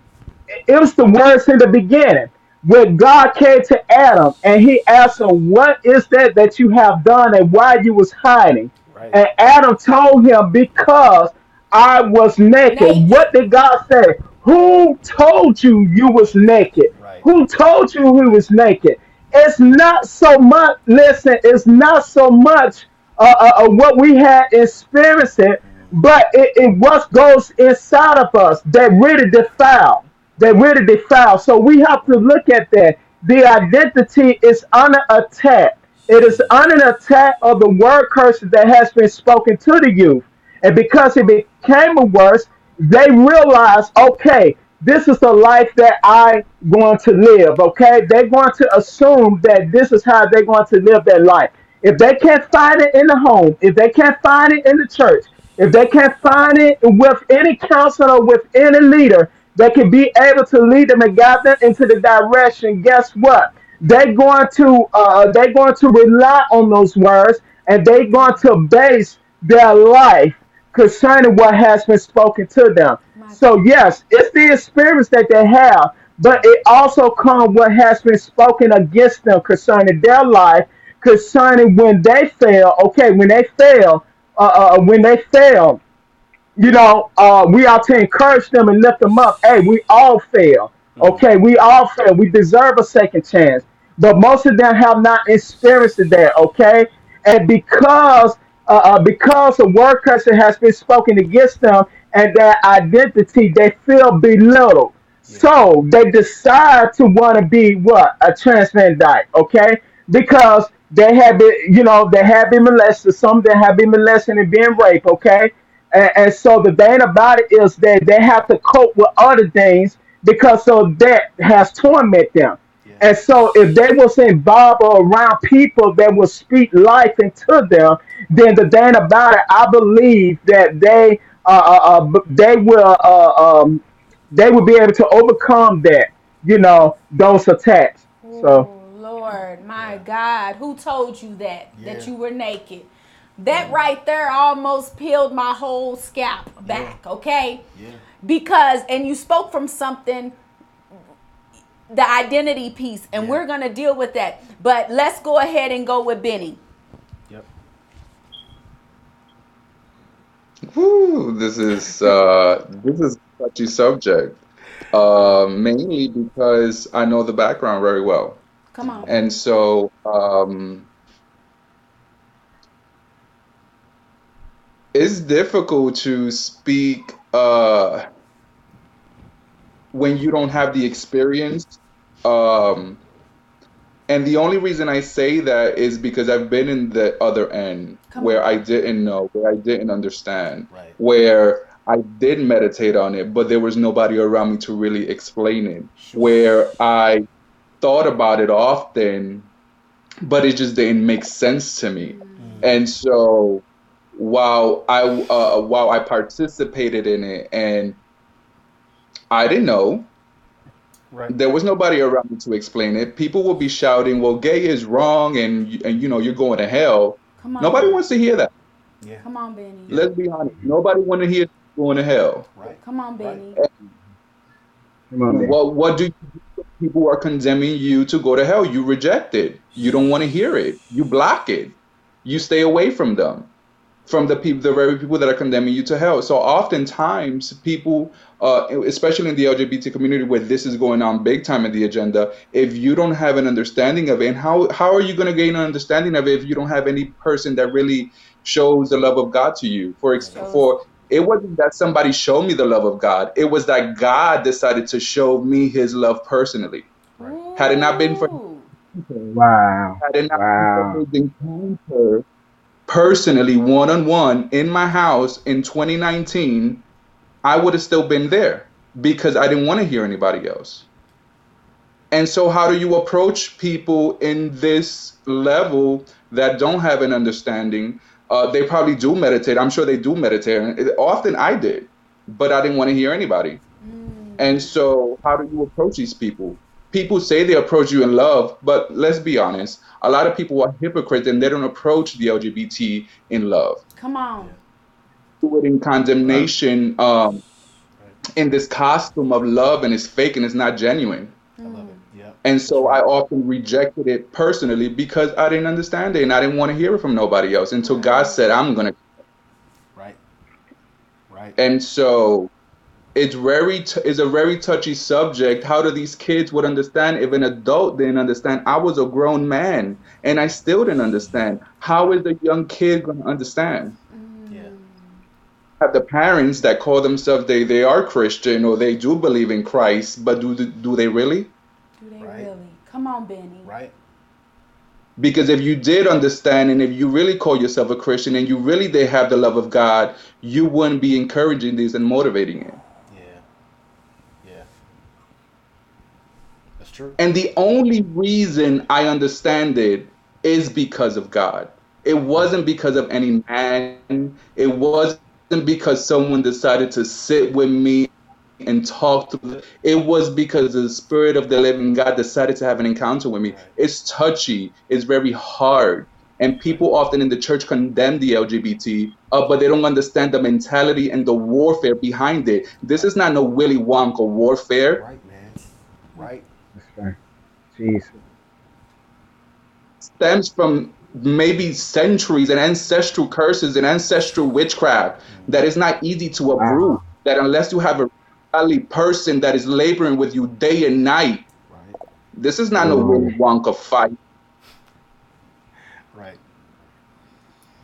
it was the words in the beginning when God came to Adam and he asked him, What is that that you have done and why you was hiding? Right. And Adam told him, Because I was naked. Naked. What did God say? Who told you you was naked? Right. Who told you he was naked? It's not so much, listen, it's not so much uh, uh, uh, what we had experienced but it, it what goes inside of us that really defile that really defile. So we have to look at that. The identity is under attack. It is under attack of the word curses that has been spoken to the youth. And because it became a worse, they realize, okay, this is the life that I going to live. Okay, they're going to assume that this is how they're going to live their life. If they can't find it in the home, if they can't find it in the church, if they can't find it with any counselor, with any leader, that can be able to lead them and guide them into the direction, guess what? They're going to uh, they're going to rely on those words and they're going to base their life concerning what has been spoken to them. So yes, it's the experience that they have, but it also comes what has been spoken against them concerning their life, concerning when they fail. Okay, when they fail, uh, uh, when they fail, you know, uh, we are to encourage them and lift them up. Hey, we all fail. Okay, we all fail. We deserve a second chance. But most of them have not experienced that. Okay, and because uh, uh, because the word curse has been spoken against them and their identity, they feel belittled. So they decide to want to be what a transvestite. Okay, because they have been, you know, they have been molested. Some of them have been molested and being raped. Okay, and, and so the thing about it is that they have to cope with other things because so that has torment them. And so if they was involved or around people that will speak life into them, then the thing about it, I believe that they uh, uh, uh, they will uh, um, they will be able to overcome that, you know, those attacks. So Oh Lord, my God, who told you that that you were naked? That right there almost peeled my whole scalp back. Okay, Yeah. because and you spoke from something the identity piece and Yeah. we're going to deal with that but let's go ahead and go with benny Yep. Whew, this is uh, this is a touchy subject. Uh, mainly because I know the background very well, come on and so um, it's difficult to speak uh, when you don't have the experience. Um, and the only reason I say that is because I've been in the other end Come where on. I didn't know, where I didn't understand, Right. where I did meditate on it, but there was nobody around me to really explain it. Where I thought about it often, but it just didn't make sense to me. And so while I uh, while I participated in it and I didn't know, Right. there was nobody around me to explain it. People will be shouting, "Well, gay is wrong, and and you know you're going to hell." Come on. Nobody wants to hear that. Yeah. Come on, Benny. Let's be honest. Nobody want to hear going to hell. Right. Come on, Benny. Come on, man. Well, what do you do? people are condemning you to go to hell? You reject it. You don't want to hear it. You block it. You stay away from them, from the people, the very people that are condemning you to hell. So oftentimes, people, uh, especially in the LGBT community, where this is going on big time in the agenda, if you don't have an understanding of it, and how how are you going to gain an understanding of it if you don't have any person that really shows the love of God to you? For ex- for it wasn't that somebody showed me the love of God. It was that God decided to show me His love personally. Had it not been for Wow. had it not Wow. been for his encounter personally, one on one, in my house in 2019, I would have still been there because I didn't want to hear anybody else. And so, how do you approach people in this level that don't have an understanding? Uh, they probably do meditate. I'm sure they do meditate. It- often I did, but I didn't want to hear anybody. And so, how do you approach these people? People say they approach you in love, but let's be honest. A lot of people are hypocrites and they don't approach the LGBT in love. Come on. Do it in condemnation, um, in this costume of love, and it's fake and it's not genuine. I love it. Yeah. And so I often rejected it personally because I didn't understand it and I didn't want to hear it from nobody else until God said, I'm going to Right. Right. and so it's very t- it's a very touchy subject how do these kids would understand if an adult didn't understand i was a grown man and i still didn't understand how is a young kid going to understand mm. Yeah. have the parents that call themselves they they are christian or they do believe in christ but do do they really Do they Right. really? Come on, Benny. Right. because if you did understand and if you really call yourself a christian and you really did have the love of god you wouldn't be encouraging this and motivating it Yeah. Yeah. That's true. And the only reason I understand it is because of God. It wasn't because of any man. It wasn't because someone decided to sit with me and talk to me. It was because the Spirit of the living God decided to have an encounter with me. It's touchy, it's very hard. And people often in the church condemn the LGBT, uh, but they don't understand the mentality and the warfare behind it. This is not no Willy Wonka warfare. Right, man. Right. Right. Jesus. stems from maybe centuries and ancestral curses and ancestral witchcraft that is not easy to uproot. That unless you have a godly person that is laboring with you day and night, Right. this is not no Mm. Willy Wonka fight. Right.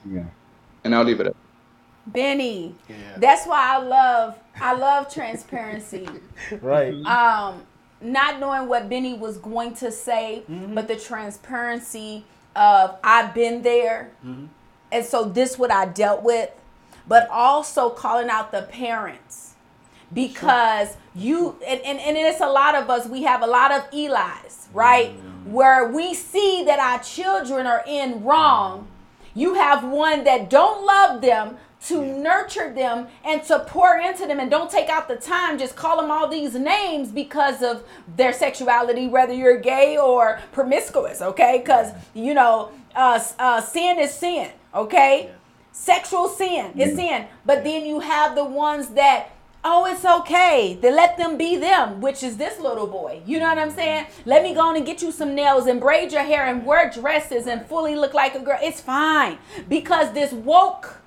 Yeah. And I'll leave it at Benny. Yeah. That's why I love I love transparency. Right. um not knowing what Benny was going to say, mm-hmm. but the transparency of I've been there. Mm-hmm. And so this what I dealt with, but also calling out the parents. Because you and, and, and it's a lot of us, we have a lot of Eli's, right? Where we see that our children are in wrong. Mm-hmm. You have one that don't love them to nurture them and to pour into them and don't take out the time. Just call them all these names because of their sexuality whether you're gay or promiscuous okay? Because you know uh, uh, sin is sin okay? Sexual sin is sin. But then you have the ones that oh it's okay. They let them be them which is this little boy. You know what i'm saying? Let me go on and get you some nails. And braid your hair and wear dresses and fully look like a girl. It's fine. Because this woke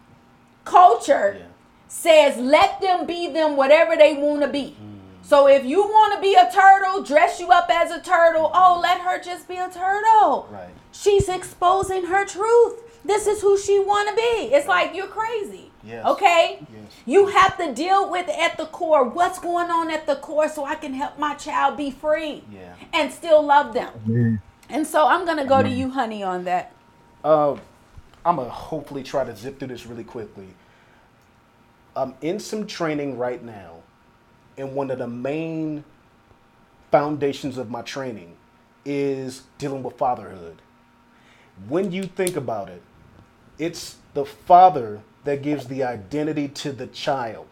culture Yeah. says let them be them whatever they want to be. So if you want to be a turtle, dress you up as a turtle. Oh, let her just be a turtle. Right. She's exposing her truth. This is who she want to be. It's like you're crazy. Yes. Okay? Yes. You have to deal with at the core what's going on at the core so I can help my child be free Yeah. and still love them. And so I'm going to go to you, honey, on that. Uh, I'm gonna hopefully try to zip through this really quickly. I'm in some training right now, and one of the main foundations of my training is dealing with fatherhood. When you think about it, it's the father that gives the identity to the child.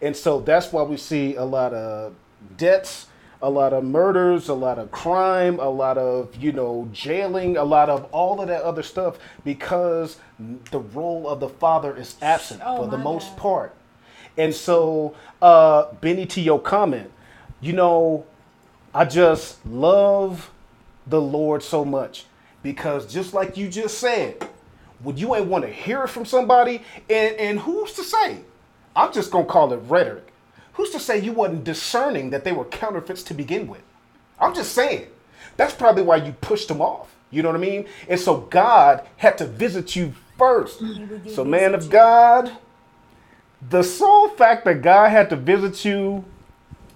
And so that's why we see a lot of debts, a lot of murders, a lot of crime, a lot of, you know, jailing, a lot of all of that other stuff because the role of the father is absent Oh, for the most God. part. And so, uh, Benny, to your comment, you know, I just love the Lord so much because just like you just said, when you ain't want to hear it from somebody, and, and who's to say? I'm just gonna call it rhetoric. Who's to say you wasn't discerning that they were counterfeits to begin with? I'm just saying. That's probably why you pushed them off. You know what I mean? And so God had to visit you first. So, man of God, the sole fact that God had to visit you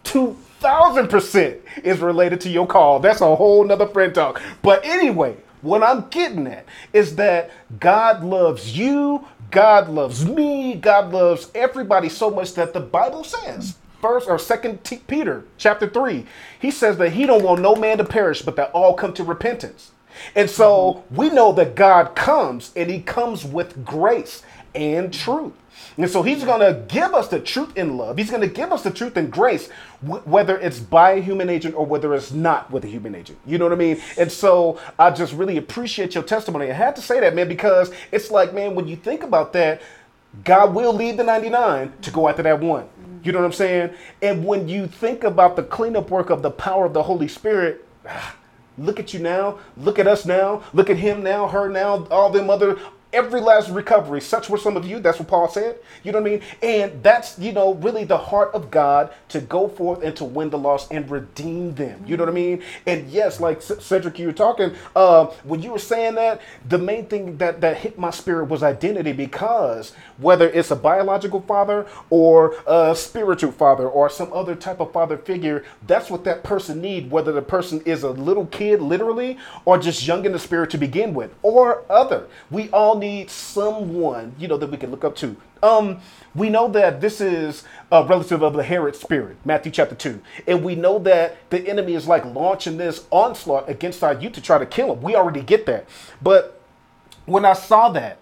2000% is related to your call. That's a whole nother Fraann Talk. But anyway, what I'm getting at is that God loves you, God loves me, God loves everybody so much that the Bible says. First or second T- Peter chapter 3, he says that he don't want no man to perish, but that all come to repentance. And so we know that God comes and he comes with grace and truth. And so he's going to give us the truth in love. He's going to give us the truth in grace, wh- whether it's by a human agent or whether it's not with a human agent. You know what I mean? And so I just really appreciate your testimony. I had to say that, man, because it's like, man, when you think about that, God will leave the 99 to go after that one. You know what I'm saying? And when you think about the cleanup work of the power of the Holy Spirit, ah, Look at you now. Look at us now. Look at him now, her now, all them other, every last recovery. Such were some of you. That's what Paul said. You know what I mean? And that's, you know, really the heart of God to go forth and to win the lost and redeem them. You know what I mean? And yes, like Cedric, you were talking, uh, when you were saying that, the main thing that, that hit my spirit was identity because whether it's a biological father or a spiritual father or some other type of father figure, that's what that person need, whether the person is a little kid literally or just young in the spirit to begin with or other. We all need someone, you know, that we can look up to. Um, we know that this is a relative of the Herod spirit, Matthew chapter 2. And we know that the enemy is like launching this onslaught against our youth to try to kill them. We already get that. But when I saw that,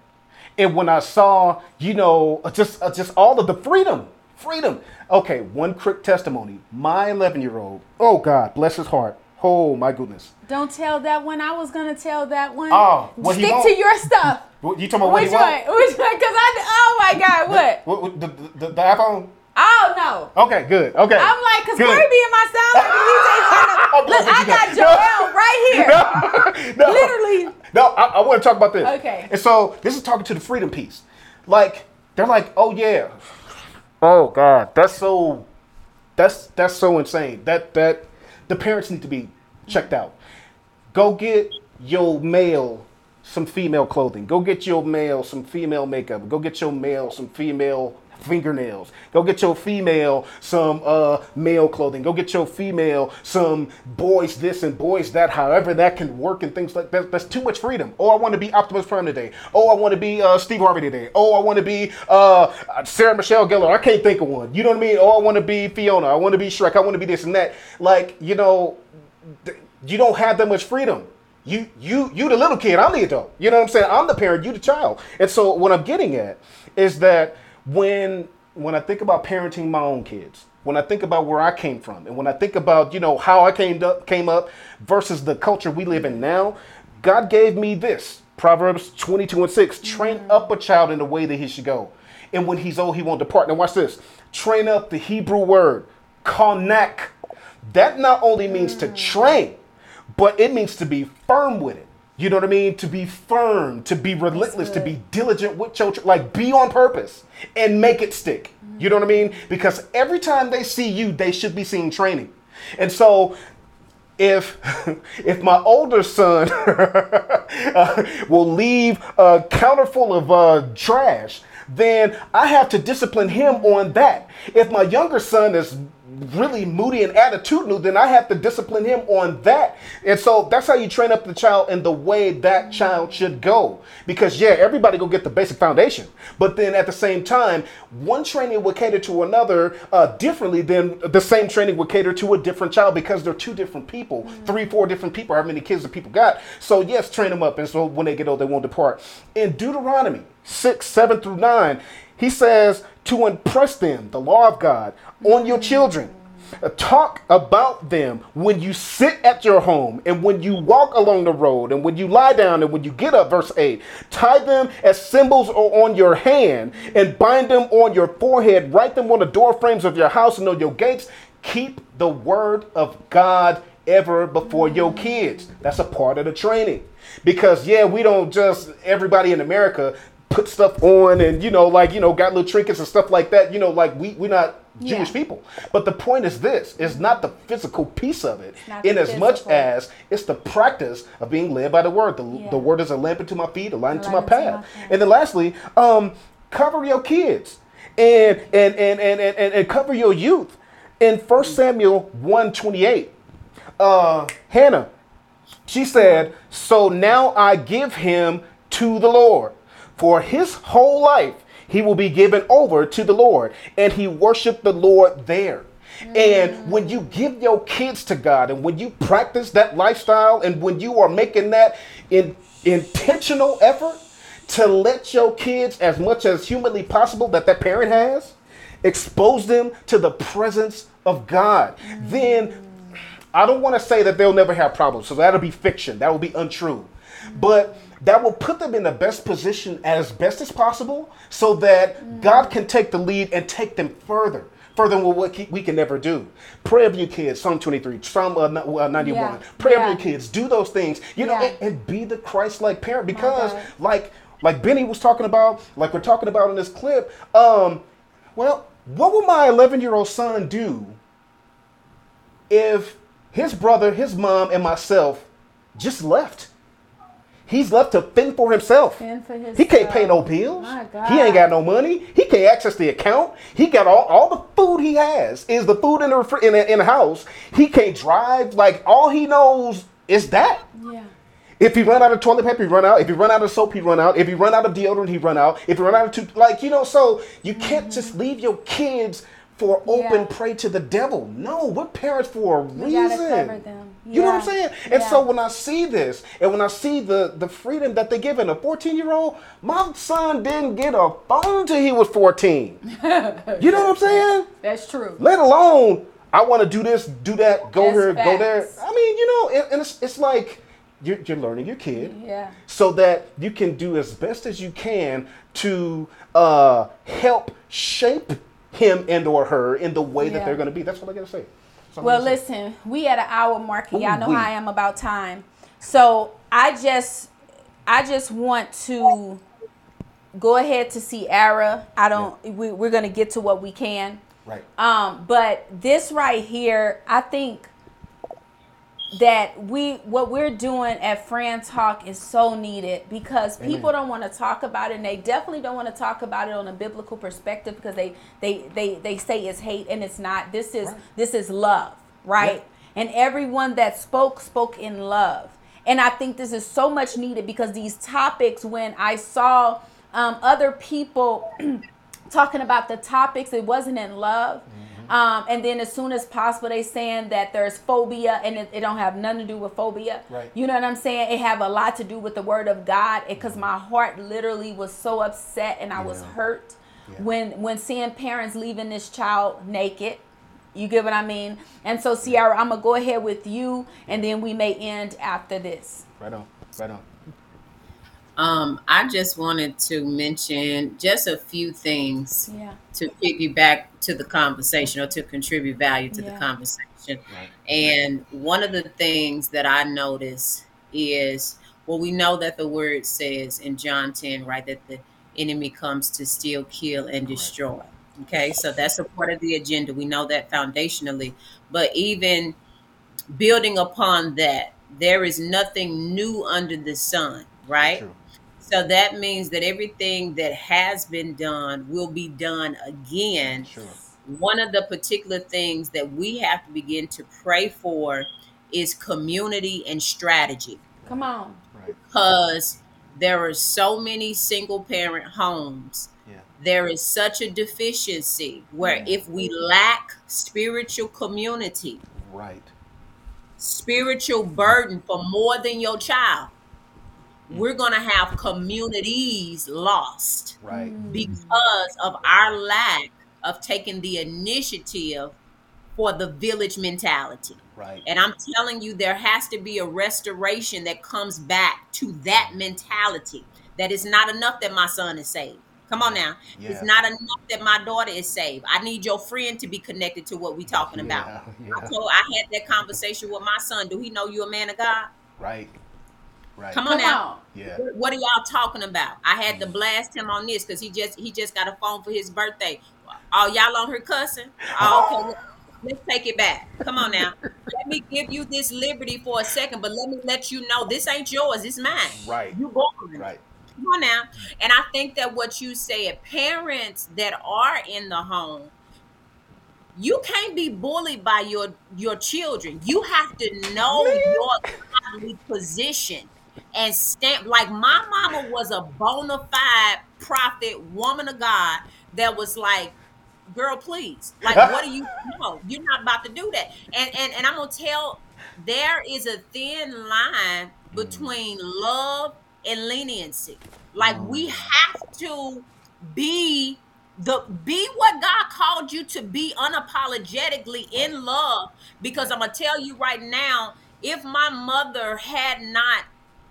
and when I saw, you know, just uh, just all of the freedom, freedom. Okay, one quick testimony. My 11 year old, oh God, bless his heart. Oh my goodness. Don't tell that one. I was gonna tell that one. Oh, he stick to your stuff. What, you talking about what Which one? Which one? Because I. Oh my God! What? What, what, the, the, the iPhone? Oh no. Okay, good. Okay. I'm like, cause Good. Corey be in my sound. I'm Look, I got Joel right here. no, Literally. No, I, I want to talk about this. Okay. And so this is talking to the freedom piece. Like they're like, oh yeah, oh god, that's so, that's that's so insane. That that the parents need to be checked out. Go get your male some female clothing. Go get your male some female makeup. Go get your male some female fingernails. Go get your female some uh male clothing. Go get your female some boys this and boys that. However that can work and things like that. That's too much freedom. Oh, I want to be Optimus Prime today. Oh, I want to be uh, Steve Harvey today. Oh, I want to be uh, Sarah Michelle Gellar. I can't think of one. You know what I mean? Oh, I want to be Fiona. I want to be Shrek. I want to be this and that. Like you know, th- you don't have that much freedom. You you you the little kid, I'm the adult. You know what I'm saying? I'm the parent, you the child. And so what I'm getting at is that when when I think about parenting my own kids, when I think about where I came from, and when I think about, you know, how I came up came up versus the culture we live in now, God gave me this. Proverbs 22 and 6. Train mm-hmm. up a child in the way that he should go. And when he's old, he won't depart. Now watch this. Train up the Hebrew word, konak. That not only means to mm. train, but it means to be firm with it. You know what I mean? To be firm, to be relentless, to be diligent with your like be on purpose and make it stick. You know what I mean? Because every time they see you, they should be seeing training. And so if if my older son uh, will leave a counter full of uh, trash, then I have to discipline him on that. If my younger son is really moody and attitudinal, then I have to discipline him on that. And so that's how you train up the child in the way that child should go. Because yeah, everybody go get the basic foundation, but then at the same time, one training will cater to another uh, differently than the same training would cater to a different child because they're two different people, three, four different people. How many kids the people got? So yes, train them up, and so when they get old, they won't depart. In Deuteronomy six, seven through nine, he says to impress them, the law of God, on your children. Uh, Talk about them when you sit at your home and when you walk along the road and when you lie down and when you get up. Verse 8 Tie them as symbols on your hand and bind them on your forehead. Write them on the door frames of your house and on your gates. Keep the word of God ever before your kids. That's a part of the training. Because, yeah, we don't just, everybody in America put stuff on and you know like you know got little trinkets and stuff like that. You know like we we're not Jewish Yeah. people. But the point is this is not the physical piece of it in as much as it's the practice of being led by the word. The, Yeah. the word is a lamp unto my feet a light unto my path. and then lastly um cover your kids and and and and and, and, and cover your youth. In 1 samuel 128 uh hannah she said, So now I give him to the Lord. For his whole life he will be given over to the Lord. And he worshiped the Lord there. And mm. when you give your kids to God and when you practice that lifestyle and when you are making that in, intentional effort to let your kids, as much as humanly possible that that parent has, expose them to the presence of God, then mm. I don't want to say that they'll never have problems, so that'll be fiction. That will be untrue. Mm. But that will put them in the best position as best as possible so that God can take the lead and take them further. Further than what we can never do. Pray over your kids, Psalm 23, Psalm uh, uh, 91. Yeah. Pray Yeah. your kids. Do those things, you know, Yeah. and, and be the Christ-like parent because, like, like Benny was talking about, like we're talking about in this clip. Um, well, what will my 11-year-old son do if his brother, his mom, and myself just left. He's left to fend for himself. Fend for He can't pay no himself. bills. My He ain't got no money. He can't access the account. He got all, all the food he has is the food in the refri- in the, in the house. He can't drive. Like all he knows is that. Yeah. If he run out of toilet paper, he run out. If he run out of soap, he run out. If he run out of deodorant, he run out. If he run out of tooth, like you know, so you can't mm-hmm. just leave your kids for open. Yeah. prey to the devil. No, we're parents for a We reason. gotta cover them. You know what I'm saying? And Yeah. so when I see this, and when I see the the freedom that they give in a 14 year old, my son didn't get a phone till he was 14. you know what I'm saying? That's true. Let alone I want to do this, do that, go That's here, go there. I mean, you know, and, and it's, it's like you're, you're learning your kid Yeah. so that you can do as best as you can to uh, help shape him and or her in the way that they're going to be. That's what I got to say. Well, gotta say. listen, we at an hour mark, and y'all know Ooh-wee. how I am about time. So I just, I just want to go ahead to Sierra. I don't. We, we're gonna get to what we can. Right. Um, but this right here, I think that we what we're doing at Fraann Talk is so needed because people don't want to talk about it and they definitely don't want to talk about it on a biblical perspective because they they they they say it's hate and it's not. This is this is love, right? And everyone that spoke spoke in love. And I think this is so much needed because these topics when I saw um, other people talking about the topics it wasn't in love um, and then as soon as possible they saying that there's phobia and it, it don't have nothing to do with phobia. Right. you know what i'm saying? It have a lot to do with the word of god because my heart literally was so upset and i was hurt Yeah. when when seeing parents leaving this child naked. You get what i mean? And so Sierra, i'm gonna go ahead with you and then we may end after this. Right on. Right on. Um, I just wanted to mention just a few things yeah. to piggyback to the conversation or to contribute value to Yeah. the conversation. Right. And one of the things that I notice is well, we know that the word says in John 10, right, that the enemy comes to steal, kill, and destroy. Okay, so that's a part of the agenda. We know that foundationally. But even building upon that, there is nothing new under the sun, right? True. So that means that everything that has been done will be done again Sure. one of the particular things that we have to begin to pray for is community and strategy Come on. Right. because there are so many single parent homes Yeah. there is such a deficiency where mm. if we lack spiritual community Right. spiritual burden for more than your child Mm. we're going to have communities lost Right. Mm. because of our lack of taking the initiative for the village mentality Right. and I'm telling you, there has to be a restoration that comes back to that mm. mentality. That it's not enough that my son is saved. Come on now. It's not enough that my daughter is saved. I need your friend to be connected to what we're talking about. Yeah, I told I had that conversation with my son. Do he know you're a man of God? Right. Right. Come on Come now. on. Yeah. What are y'all talking about? I had to mm-hmm. blast him on this because he just he just got a phone for his birthday. All y'all on her cussing? Oh, okay. let- Let's take it back. Come on now. Let me give you this liberty for a second, but let me let you know this ain't yours. It's mine. Right. You born. Right. Come on now. Mm-hmm. And I think that what you said, parents that are in the home, you can't be bullied by your your children. You have to know your godly position and stamp like my mama was a bona fide prophet, woman of God that was like, girl, please. Like, what do you know? You're not about to do that. And and and I'm gonna tell there is a thin line mm. between love and leniency. Like we mm. have to be the be what God called you to be unapologetically in love. Because I'm gonna tell you right now, if my mother had not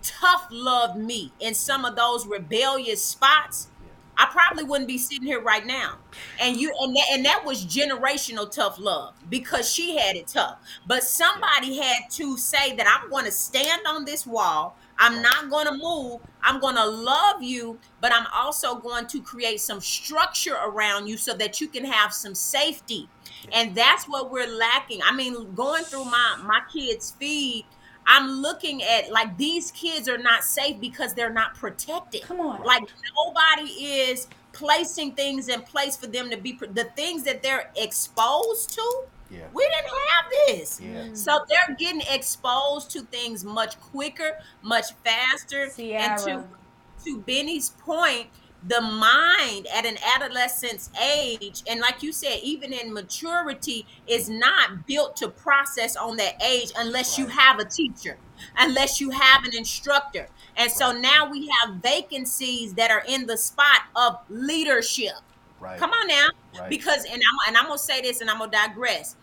tough loved me in some of those rebellious spots, I probably wouldn't be sitting here right now. And you and that, and that was generational tough love because she had it tough. But somebody had to say that I'm going to stand on this wall. I'm not going to move. I'm going to love you, but I'm also going to create some structure around you so that you can have some safety. And that's what we're lacking. I mean, going through my my kids' feed, I'm looking at like these kids are not safe because they're not protected. Come on. Like nobody is placing things in place for them to be pro- the things that they're exposed to. Yeah. We didn't have this. Yeah. Mm. So they're getting exposed to things much quicker, much faster. And to Sierra. to Benny's point, the mind at an adolescent's age, and like you said, even in maturity, is not built to process on that age unless you have a teacher, unless you have an instructor. And so now we have vacancies that are in the spot of leadership. Right. Come on now. Right. Because and I'm and I'm gonna say this and I'm gonna digress.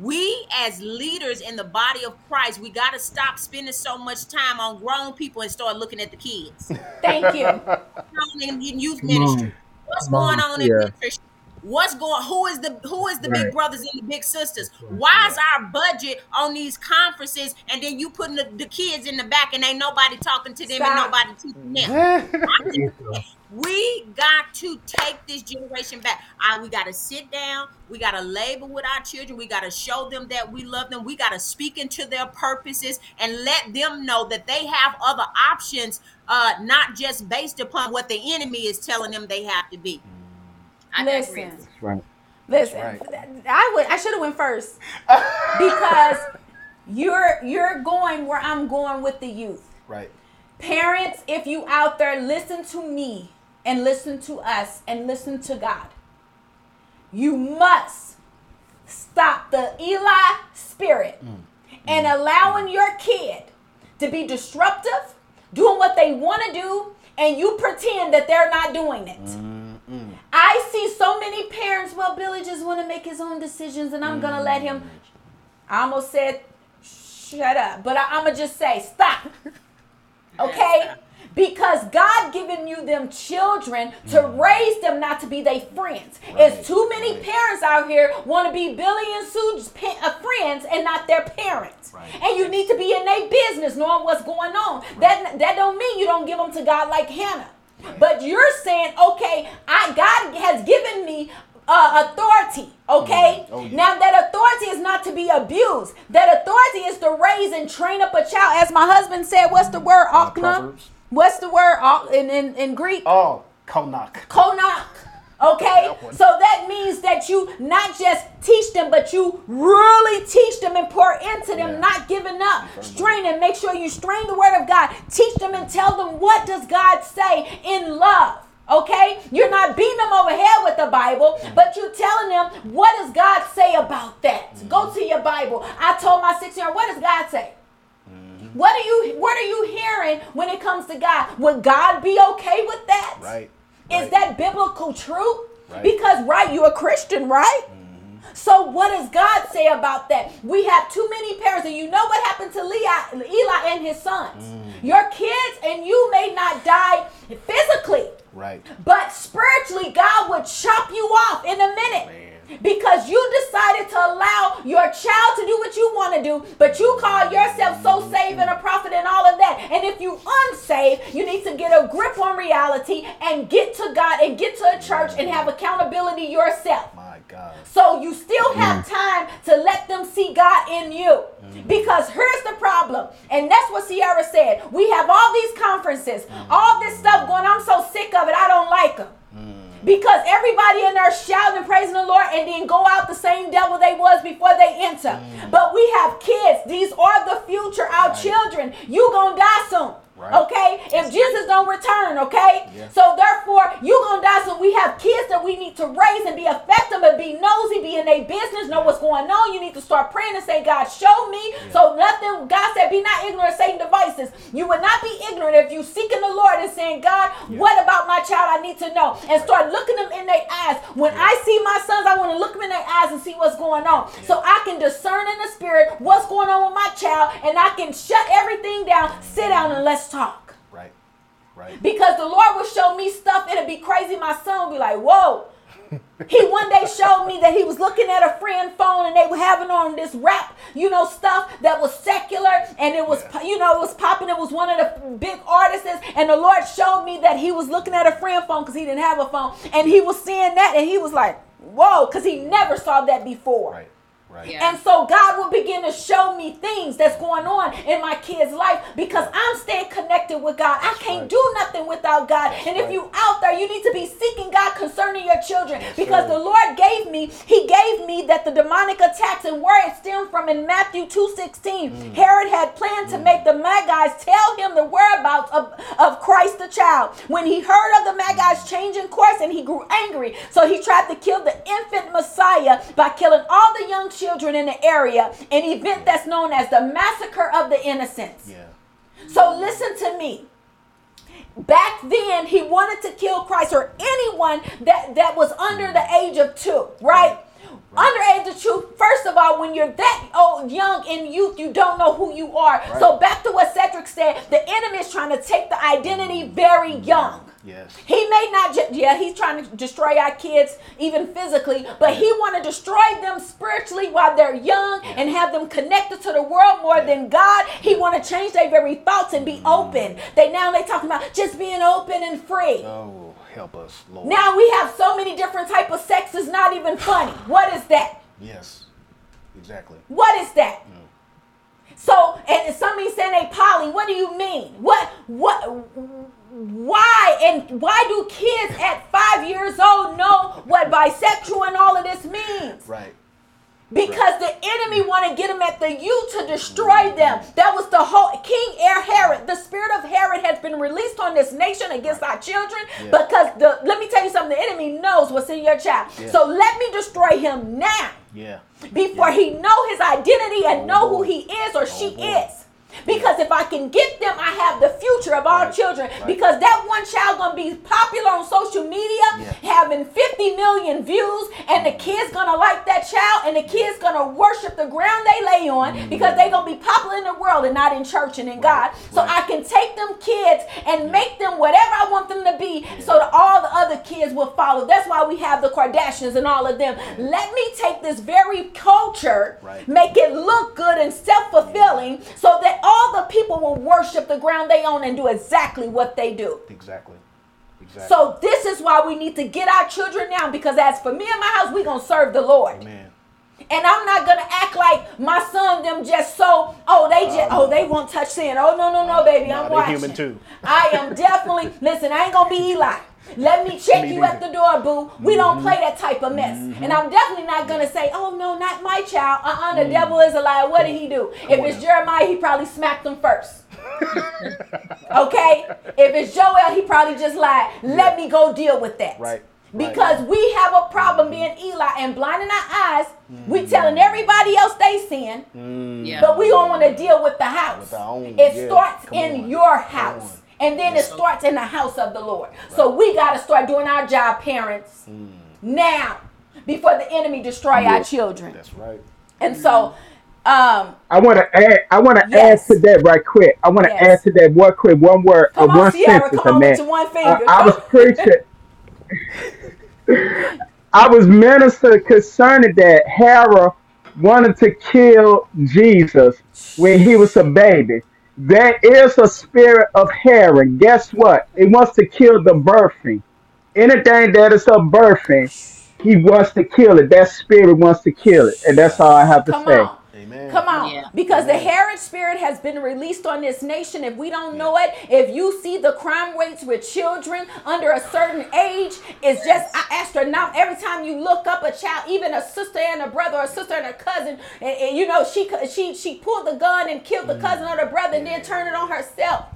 We as leaders in the body of Christ, we gotta stop spending so much time on grown people and start looking at the kids. Thank you. in in youth ministry. What's going on in yeah. nutrition? What's going? Who is the who is the big brothers and the big sisters? Why is our budget on these conferences and then you putting the, the kids in the back and ain't nobody talking to them and nobody teaching them? We got to take this generation back. Uh, we got to sit down. We got to labor with our children. We got to show them that we love them. We got to speak into their purposes and let them know that they have other options, uh, not just based upon what the enemy is telling them they have to be. I Listen. digress. Right. Listen, right. I would I should have went first because you're you're going where I'm going with the youth. Right. Parents, if you out there, listen to me and listen to us and listen to God. You must stop the Eli spirit mm. and mm. allowing mm. your kid to be disruptive, doing what they want to do, and you pretend that they're not doing it. I see so many parents, well, Billy just want to make his own decisions and I'm going to let him. I almost said, shut up, but I, I'm going to just say, stop. Okay? Because God given you them children to raise them not to be their friends. It's too many right. parents out here want to be Billy and Sue's uh, friends and not their parents. Right. And you need to be in their business, knowing what's going on. That that don't mean you don't give them to God like Hannah. But you're saying, okay, I God has given me uh, authority. Okay, Oh, yeah. now that authority is not to be abused. That authority is to raise and train up a child. As my husband said, what's the word? Uh, Akna? What's the word Ak- in, in, in Greek? Oh, Konak. Konak. Okay? That. So that means that you not just teach them, but you really teach them and pour into them, Yeah. not giving up. Strain and make sure you strain the word of God. Teach them and tell them what does God say in love. Okay? You're not beating them over head with the Bible, but you're telling them what does God say about that. Go to your Bible. I told my six year old, what does God say? Mm-hmm. What are you what are you hearing when it comes to God? Would God be okay with that? Right. Is that biblical truth? Right. Because right, you're a Christian, right? Mm-hmm. So what does God say about that? We have too many parents, and you know what happened to Eli, Eli and his sons. Mm. Your kids and you may not die physically, Right. but spiritually, God would chop you off in a minute. Man. Because you decided to allow your child to do what you want to do, but you call yourself so saved and a prophet and all of that. And if you unsaved, you need to get a grip on reality and get to God and get to a church and have accountability yourself. My God. So you still have mm. time to let them see God in you. Mm. Because here's the problem, and that's what Sierra said. We have all these conferences, mm. all this stuff going. I'm so sick of it. I don't like them. Because everybody in there shouting and praising the Lord and then go out the same devil they was before they enter. But we have kids. These are the future, our children. You gonna die soon. Right. Okay? If Jesus don't return, okay? Yeah. So therefore, you gonna die So We have kids that we need to raise and be effective and be nosy, be in their business, know what's going on. You need to start praying and say, God, show me. So nothing, God said, be not ignorant of Satan devices. You would not be ignorant if you seeking the Lord and saying, God, what about my child I need to know? And start looking them in their eyes. When I see my sons, I want to look them in their eyes and see what's going on. So I can discern in the spirit what's going on with my child and I can shut everything down, sit down and let's talk. Right. Right. Because the Lord will show me stuff, it'll be crazy. My son will be like, whoa. he one day showed me that he was looking at a friend phone and they were having on this rap, you know, stuff that was secular and it was, you know, it was popping. It was one of the big artists. And the Lord showed me that he was looking at a friend phone because he didn't have a phone. And he was seeing that and he was like, whoa, because he never saw that before. Right. Right. Yeah. And so God will begin to show me things that's going on in my kid's life because I'm staying connected with God. I can't right. do nothing without God. and if right. you out there, you need to be seeking God concerning your children because sir. the Lord gave me, He gave me that the demonic attacks and where it stemmed from in Matthew 2:16. Mm. Herod had planned to make the Magi's tell him the whereabouts of, of Christ the child. When he heard of the Magi's changing course and he grew angry, so he tried to kill the infant Messiah by killing all the young children in the area, an event that's known as the massacre of the innocents. Yeah. So listen to me. Back then, he wanted to kill Christ or anyone that, that was under the mm. age of two, right? Under age of two, first of all, when you're that old, young in youth, you don't know who you are. So back to what Cedric said, the enemy is trying to take the identity very young. Yes. He may not just yeah, he's trying to destroy our kids even physically, but he want to destroy them spiritually while they're young and have them connected to the world more than God. He want to change their very thoughts and be mm. open. They now they talking about just being open and free. Oh, help us, Lord. Now we have so many different type of sex is not even funny. What is that? Yes. Exactly. What is that? Mm. So, and somebody saying they poly. What do you mean? What? What? Why? And why do kids at five years old know what bisexual and all of this means? Right. Because the enemy want to get them at the youth to destroy them. That was the whole King Air Herod. The spirit of Herod has been released on this nation against our children Yeah. because the let me tell you something. The enemy knows what's in your child. Yeah. So let me destroy him now Yeah. before he know his identity and Oh, know boy. who he is or she boy. is. Because if I can get them, I have the future of our Right, children. right. Because that one child gonna be popular on social media, Yeah. having 50 million views, and the mm-hmm. kids gonna like that child, and the kids gonna worship the ground they lay on mm-hmm. because they gonna be popular in the world and not in church and in God. So right. I can take them kids and make them whatever I want them to be, so that all the other kids will follow. That's why we have the Kardashians and all of them. Let me take this very culture, Right. make it look good and self-fulfilling, so that all the people will worship the ground they own and do exactly what they do. Exactly. Exactly. So this is why we need to get our children now. Because as for me and my house, we're gonna serve the Lord. Amen. And I'm not gonna act like my son them just so oh they just uh-huh. oh they won't touch sin. Oh no no no uh-huh. baby, Nah, I'm watching. human too. I am definitely listen. I ain't gonna be Eli. Let me check Me you neither. at the door, boo. We don't mm-hmm. play that type of mess. Mm-hmm. And I'm definitely not gonna say, oh no, not my child. Uh-uh, the mm. devil is a liar. What did he do? If it's Jeremiah, he probably smacked him first. okay? If it's Joel, he probably just lied. Let me go deal with that. Right. Because we have a problem mm-hmm. being Eli and blinding our eyes. We telling everybody else they sin, Yeah. but we don't want to deal with the house. With own, it yeah. starts Come in on. your Come house. On. And then it starts in the house of the Lord. So we got to start doing our job, parents, Mm. now, before the enemy destroy our children. That's right. And so, um, I want to add. I want to Yes. add to that right quick. I want to Yes. add to that one quick, one word, uh, on, one Sierra, sentence, come on man. with your one Uh. I was preaching. I was minister concerning that Herod wanted to kill Jesus when he was a baby. There is a spirit of Herod. Guess what? It wants to kill the birthing. Anything that is a birthing, he wants to kill it. That spirit wants to kill it. And that's all I have to come say. on. Amen. Come on. Yeah. Because the Herod spirit has been released on this nation. If we don't know it, if you see the crime rates with children under a certain age, it's just astronomical. Every time you look up a child, even a sister and a brother, or a sister and a cousin, and, and you know, she she she pulled the gun and killed the cousin mm. or the brother and then turned it on herself.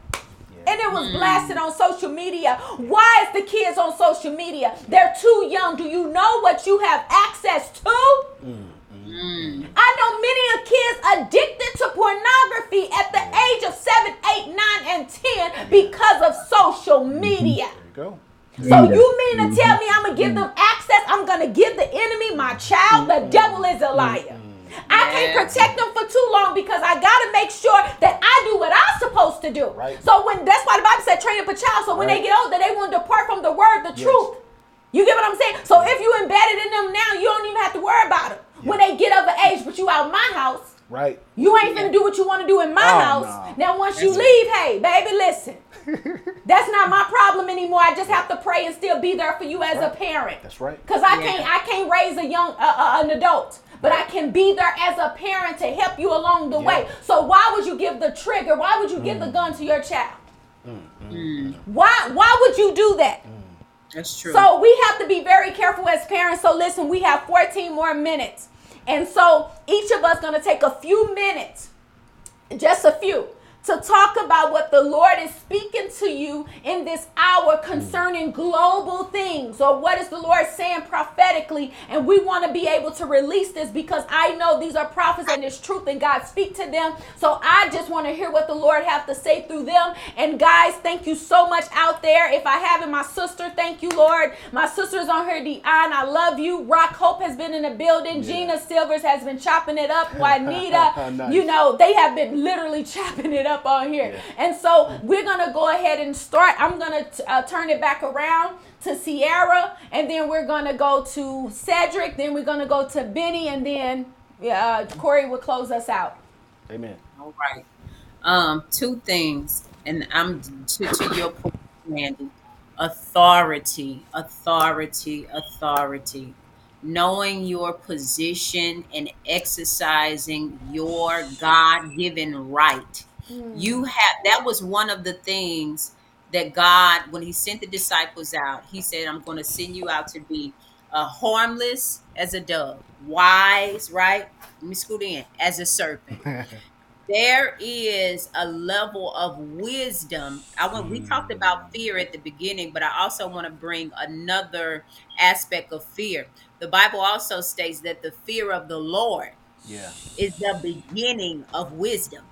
And it was mm. blasted on social media. Why is the kids on social media? They're too young. Do you know what you have access to? Mm. Mm. I know many of kids addicted to pornography at the mm. age of 7, 8, 9, and 10 because of social mm-hmm. media. There you go. So mm. you mean to tell me I'm gonna give them access? I'm gonna give the enemy my child? The mm-hmm. devil is a mm-hmm. liar. I can't protect them for too long because I gotta make sure that I do what I'm supposed to do. Right. So when that's why the Bible said train up a child, so when Right. they get older, they won't depart from the word, the Yes. truth. You get what I'm saying? So if you embedded in them now, you don't even have to worry about them. When they get of age, but you out my house, Right. you ain't finna do what you want to do in my Oh, house. no. Now, once you That's leave, hey, baby, listen. That's not my problem anymore. I just have to pray and still be there for you as a parent. That's right. Cause I Yeah. can't, I can't raise a young, uh, uh, an adult, but I can be there as a parent to help you along the Yeah. way. So why would you give the trigger? Why would you give the gun to your child? Why, why would you do that? That's true. So we have to be very careful as parents. So listen, we have 14 more minutes. And so each of us going to take a few minutes, just a few, to talk about what the Lord is speaking to you in this hour concerning global things or what is the Lord saying prophetically. And we want to be able to release this because I know these are prophets and it's truth and God speak to them. So I just want to hear what the Lord have to say through them. And guys, thank you so much out there. If I haven't, my sister, thank you, Lord. My sister's on her Dion. I love you. Rock Hope has been in the building. Gina Silvers has been chopping it up. Juanita, Nice. you know, they have been literally chopping it up on here. And so we're going to go ahead and start. I'm going to uh, turn it back around to Sierra, and then we're going to go to Cedric, then we're going to go to Benny, and then uh, Corey will close us out. Amen. All right. Um, two things, and I'm to, to your point, Brandy. Authority, authority, authority. Knowing your position and exercising your God-given right. You have that was one of the things that God, when He sent the disciples out, He said, "I'm going to send you out to be uh, harmless as a dove, wise, right? Let me scoot in as a serpent." there is a level of wisdom. I want we talked about fear at the beginning, but I also want to bring another aspect of fear. The Bible also states that the fear of the Lord Yeah. is the beginning of wisdom.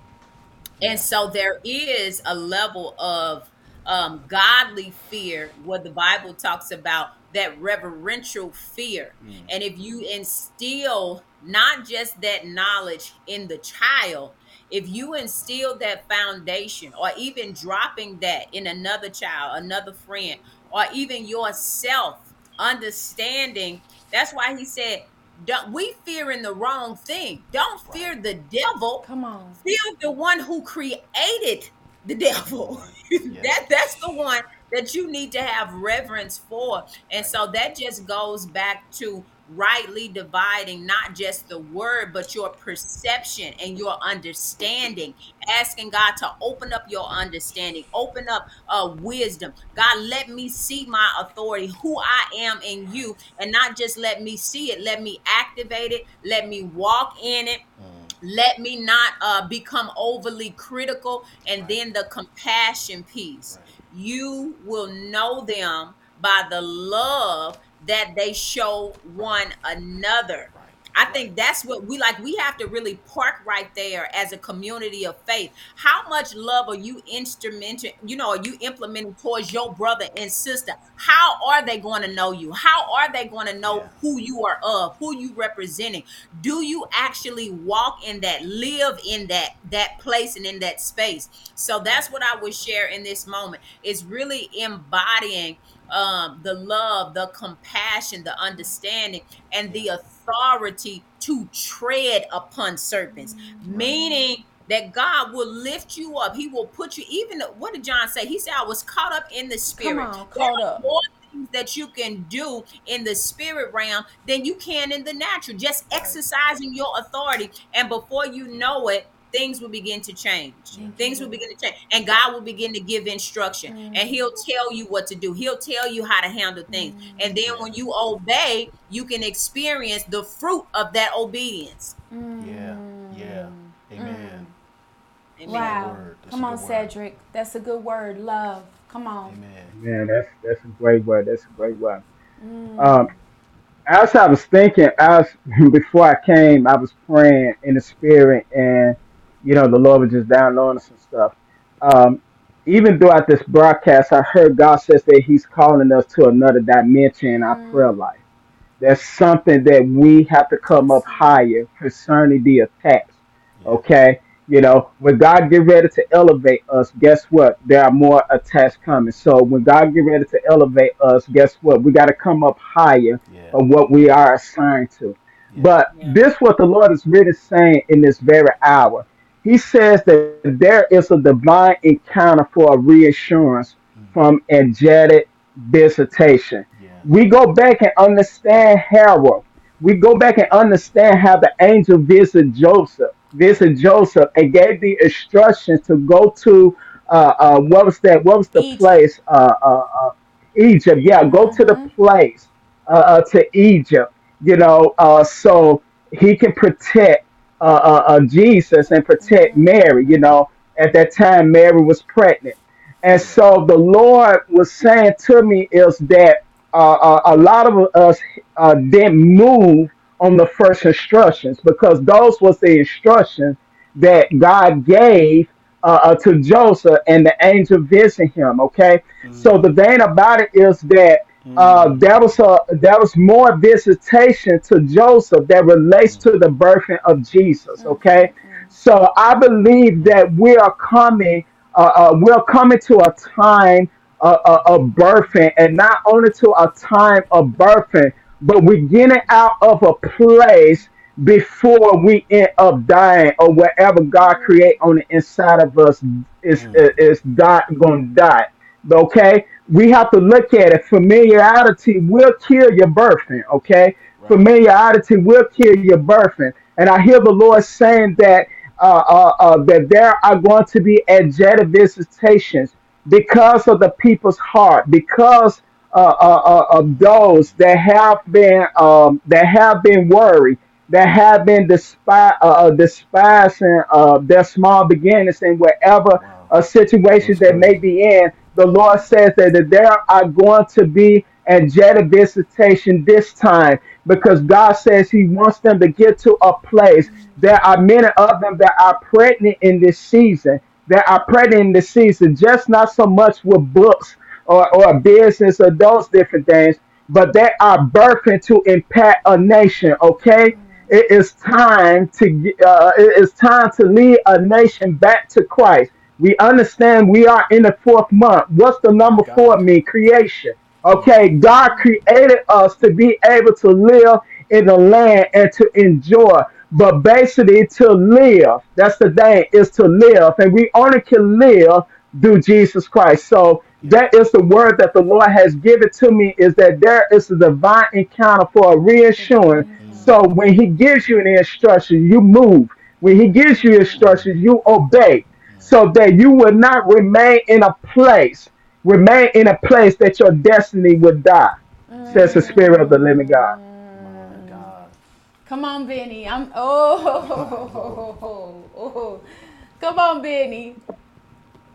And so there is a level of um, godly fear what the Bible talks about that reverential fear. And if you instill not just that knowledge in the child, if you instill that foundation or even dropping that in another child, another friend, or even yourself, understanding, that's why he said, don't, we fearing the wrong thing. Don't fear the devil Come on. fear the one who created the devil. that that's the one that you need to have reverence for. And so that just goes back to rightly dividing not just the word, but your perception and your understanding. Asking God to open up your understanding, open up uh, wisdom. God, let me see my authority, who I am in you, and not just let me see it, let me activate it, let me walk in it. Let me not uh, become overly critical and then the compassion piece. You will know them by the love that they show one another I think that's what we like. We have to really park right there as a community of faith. How much love are you instrumenting, you know, are you implementing towards your brother and sister? How are they going to know you? How are they going to know who you are of, who you representing? Do you actually walk in that, live in that, that place and in that space? So that's what I would share in this moment. Is really embodying um, the love, the compassion, the understanding, and the authority to tread upon serpents, meaning that God will lift you up. He will put you, even what did John say? He said, I was caught up in the spirit. on, There caught are up. more things that you can do in the spirit realm than you can in the natural, just exercising your authority. And before you know it, things will begin to change. Things will begin to change. And God will begin to give instruction. Mm. And He'll tell you what to do. He'll tell you how to handle things. Mm. And then when you obey, you can experience the fruit of that obedience. Mm. Yeah. Yeah. Amen. Amen. Wow. That's Come on, word. Cedric. That's a good word. Love. Come on. Amen. Man, that's that's a great word. That's a great word. Um, as I was thinking, as before I came, I was praying in the spirit, and you know, the Lord was just downloading some stuff. Um, even throughout this broadcast, I heard God says that He's calling us to another dimension in our prayer life. There's something that we have to come up higher concerning the attacks. Okay. You know, when God get ready to elevate us, guess what? There are more attacks coming. So when God get ready to elevate us, guess what? We got to come up higher Yeah. of what we are assigned to. But Yeah. this what the Lord is really saying in this very hour. He says that there is a divine encounter for a reassurance from angelic visitation. Yeah. We go back and understand Herod. We go back and understand how the angel visited Joseph, visited Joseph, and gave the instructions to go to uh, uh, what was that? What was the Egypt. place? Uh, uh, uh, Egypt. Yeah, go to the place uh, uh, to Egypt. You know, uh, so he can protect uh, uh, uh, Jesus and protect Mary. You know, at that time Mary was pregnant, and so the Lord was saying to me is that uh, uh, a lot of us uh, didn't move on the first instructions because those was the instructions that God gave uh, uh, to Joseph and the angel visiting him. Okay, so the thing about it is that uh, there was a there was more visitation to Joseph that relates to the birthing of Jesus. Okay, so I believe that we are coming uh, uh, we're coming to a time uh, uh, of birthing, and not only to a time of birthing, but we're getting out of a place before we end up dying or whatever God create on the inside of us is is God gonna die. Okay, we have to look at it. Familiarity will kill your birthing. Okay, familiarity will kill your birthing. And I hear the Lord saying that uh, uh, uh, that there are going to be angelic visitations because of the people's heart, because uh, uh, uh, of those that have been um, that have been worried, that have been despi- uh, uh, despising uh, their small beginnings and wherever a situation that may be in. The Lord says that, that there are going to be angelic visitation this time because God says He wants them to get to a place. There are many of them that are pregnant in this season. That are pregnant in this season, just not so much with books or, or business or those different things, but they are birthing to impact a nation. Okay, it is time to uh, it is time to lead a nation back to Christ. We understand we are in the fourth month. What's the number four mean? Creation. Okay, God created us to be able to live in the land and to enjoy. But basically, to live, that's the thing, is to live. And we only can live through Jesus Christ. So that is the word that the Lord has given to me is that there is a divine encounter for a reassurance. Mm. So when He gives you an instruction, you move. When He gives you instructions, you obey. So that you will not remain in a place, remain in a place that your destiny would die. Says the Spirit of the Living God. My God. Come on, Benny. I'm oh, oh, oh. come on, Benny.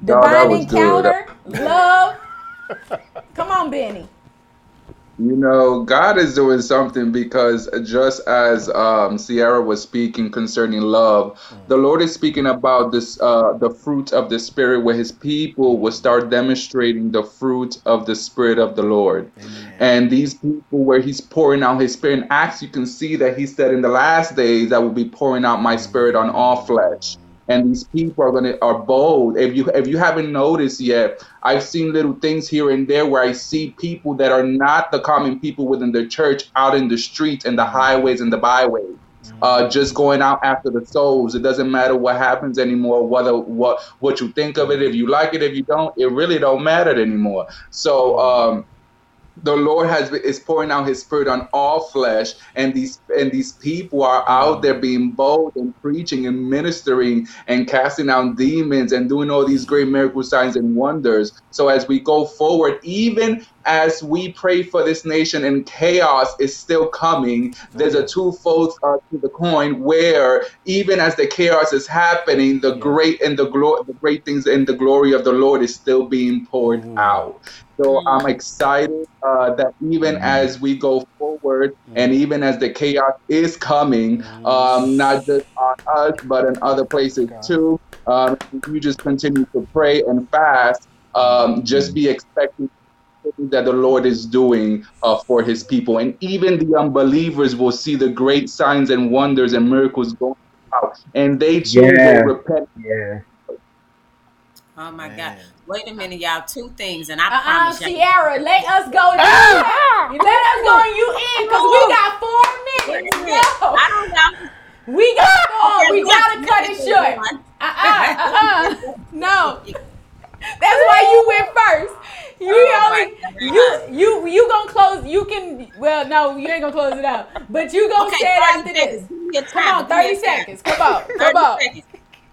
No, that Divine was good. encounter, love. Come on, Benny. You know, God is doing something because just as um, Sierra was speaking concerning love, the Lord is speaking about this, uh, the fruit of the Spirit, where His people will start demonstrating the fruit of the Spirit of the Lord. And these people, where He's pouring out His Spirit, in Acts, you can see that He said, "In the last days, I will be pouring out My Spirit on all flesh." And these people are gonna are bold. If you if you haven't noticed yet, I've seen little things here and there where I see people that are not the common people within the church out in the streets and the highways and the byways. Uh, just going out after the souls. It doesn't matter what happens anymore, whether what what you think of it, if you like it, if you don't, it really don't matter anymore. So um, the Lord has is pouring out His Spirit on all flesh, and these and these people are out mm. there being bold and preaching and ministering and casting out demons and doing all these great miracle signs and wonders. So as we go forward, even as we pray for this nation and chaos is still coming, there's a mm. twofold uh, to the coin where even as the chaos is happening, the great and the glory, the great things and the glory of the Lord is still being poured mm. out. So I'm excited uh, that even as we go forward and even as the chaos is coming, um, not just on us, but in other places too, um, you just continue to pray and fast. Um, just be expecting that the Lord is doing uh, for his people. And even the unbelievers will see the great signs and wonders and miracles going out. And they too Yeah. will repent. Yeah. Oh my God. Wait a minute, y'all. Two things, and I Uh-uh, promise you. Sierra, let us go. You ah! let us go and you in because we got four minutes. Go. I don't know. We gotta ah! go. Okay, We we gotta cut it short. Uh-uh, uh-uh. No. That's why you went first. You Oh, only you you you gonna close. You can well no you ain't gonna close it out. But you gonna Okay, say it 30 after seconds. this. Give me a Come on, thirty seconds. Come on, come on. seconds.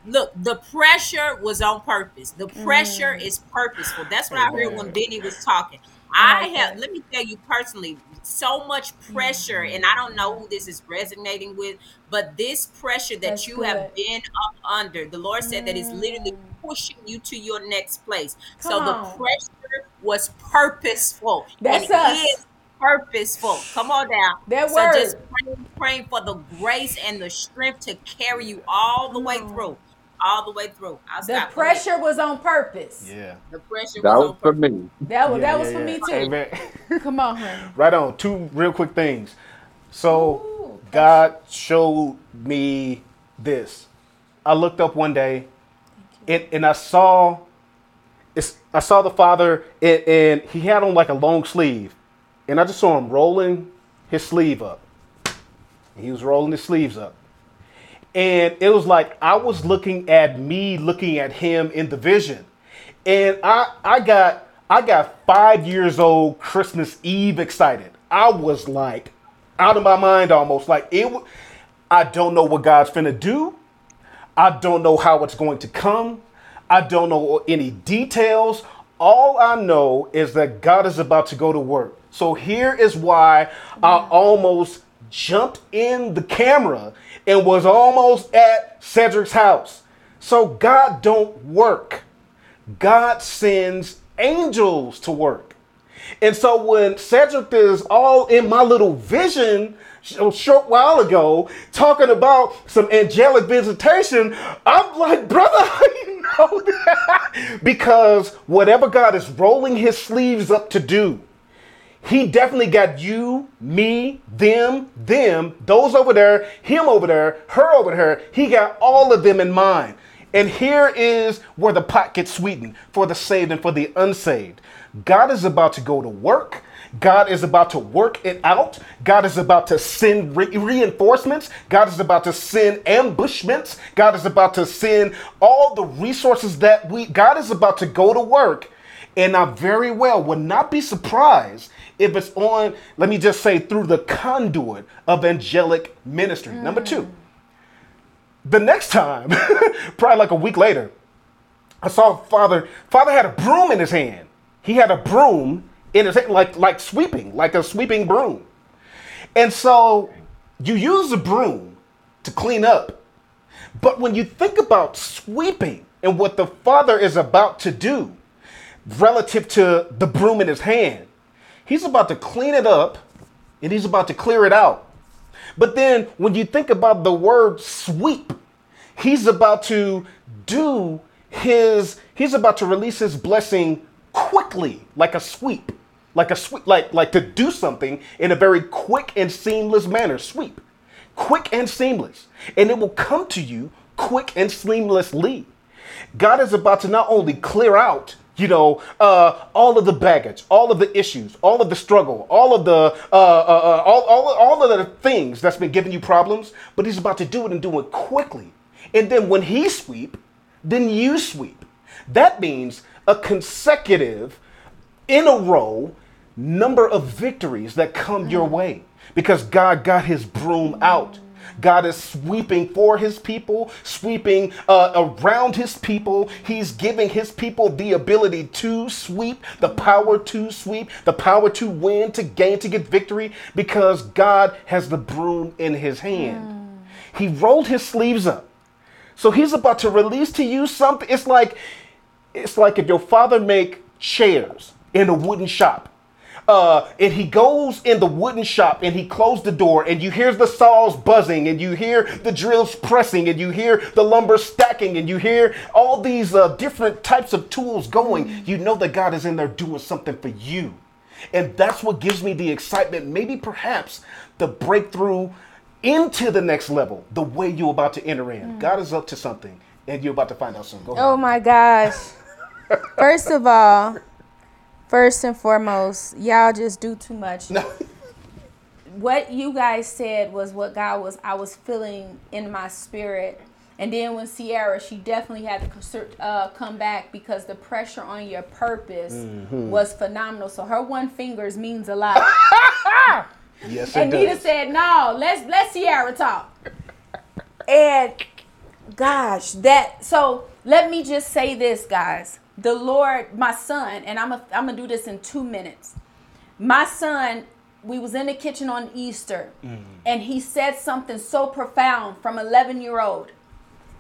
Look, the pressure was on purpose. The pressure mm. is purposeful. That's what I heard when Benny was talking. I like have, let me tell you personally, so much pressure, mm. and I don't know who this is resonating with, but this pressure that That's you good. have been up under, the Lord said that it's literally mm. pushing you to your next place. so Come the pressure was purposeful. That's us. is purposeful. Come on down. That so just praying, praying for the grace and the strength to carry you all the way through. All the way through. I'll The stop. Go ahead. pressure was on purpose. Yeah. The pressure That was was on for me. That was Yeah, that was yeah, for yeah. me too. Hey. Come on, honey. Right on. Two real quick things. So Ooh, God showed me this. I looked up one day, and, and I saw, it's, I saw the father, and, and he had on like a long sleeve, and I just saw him rolling his sleeve up. He was rolling his sleeves up, and it was like I was looking at me, looking at him in the vision, and I I got I got five years old Christmas Eve excited. I was like out of my mind almost. Like it. I don't know what God's finna do. I don't know how it's going to come. I don't know any details. All I know is that God is about to go to work. So here is why I almost jumped in the camera and was almost at Cedric's house. So God don't work. God sends angels to work. And so when Cedric is all in my little vision a short while ago talking about some angelic visitation, I'm like, brother, how you know that? because whatever God is rolling his sleeves up to do, he definitely got you, me, them, them, those over there, him over there, her over there. He got all of them in mind. And here is where the pot gets sweetened for the saved and for the unsaved. God is about to go to work. God is about to work it out. God is about to send re- reinforcements. God is about to send ambushments. God is about to send all the resources that we, God is about to go to work. And I very well would not be surprised if it's on, let me just say, through the conduit of angelic ministry. Number mm. two, the next time, probably like a week later, I saw father. Father had a broom in his hand. He had a broom in his hand, like like sweeping, like a sweeping broom. And so you use a broom to clean up. But when you think about sweeping and what the father is about to do relative to the broom in his hand, he's about to clean it up and he's about to clear it out. But then when you think about the word sweep, he's about to do his he's about to release his blessing quickly like a sweep like a sweep like like to do something in a very quick and seamless manner. Sweep. Quick and seamless. And it will come to you quick and seamlessly. God is about to not only clear out you know uh, all of the baggage all of the issues all of the struggle all of the uh, uh, uh all, all, all of the things that's been giving you problems but he's about to do it and do it quickly and then when he sweep then you sweep. That means a consecutive, in a row, number of victories that come your way because God got his broom out. God is sweeping for his people, sweeping uh, around his people. He's giving his people the ability to sweep, the power to sweep, the power to win, to gain, to get victory because God has the broom in his hand. He rolled his sleeves up. So he's about to release to you something. It's like it's like if your father make chairs in a wooden shop. Uh, and he goes in the wooden shop and he closed the door and you hear the saws buzzing and you hear the drills pressing and you hear the lumber stacking and you hear all these uh, different types of tools going you know that god is in there doing something for you and that's what gives me the excitement maybe perhaps the breakthrough into the next level the way you're about to enter in. Mm. God is up to something, and you're about to find out soon. Go oh my gosh. first of all, first and foremost, y'all just do too much. No. what you guys said was what God was I was feeling in my spirit. And then when Sierra, she definitely had to uh, come back because the pressure on your purpose mm-hmm. was phenomenal. So her one fingers means a lot. Yes, and Nita said, "No, let's let Sierra talk." and gosh, that so let me just say this, guys. The Lord, my son, and I'm a, I'm gonna do this in two minutes. My son, we was in the kitchen on Easter, mm. and he said something so profound from 11 year old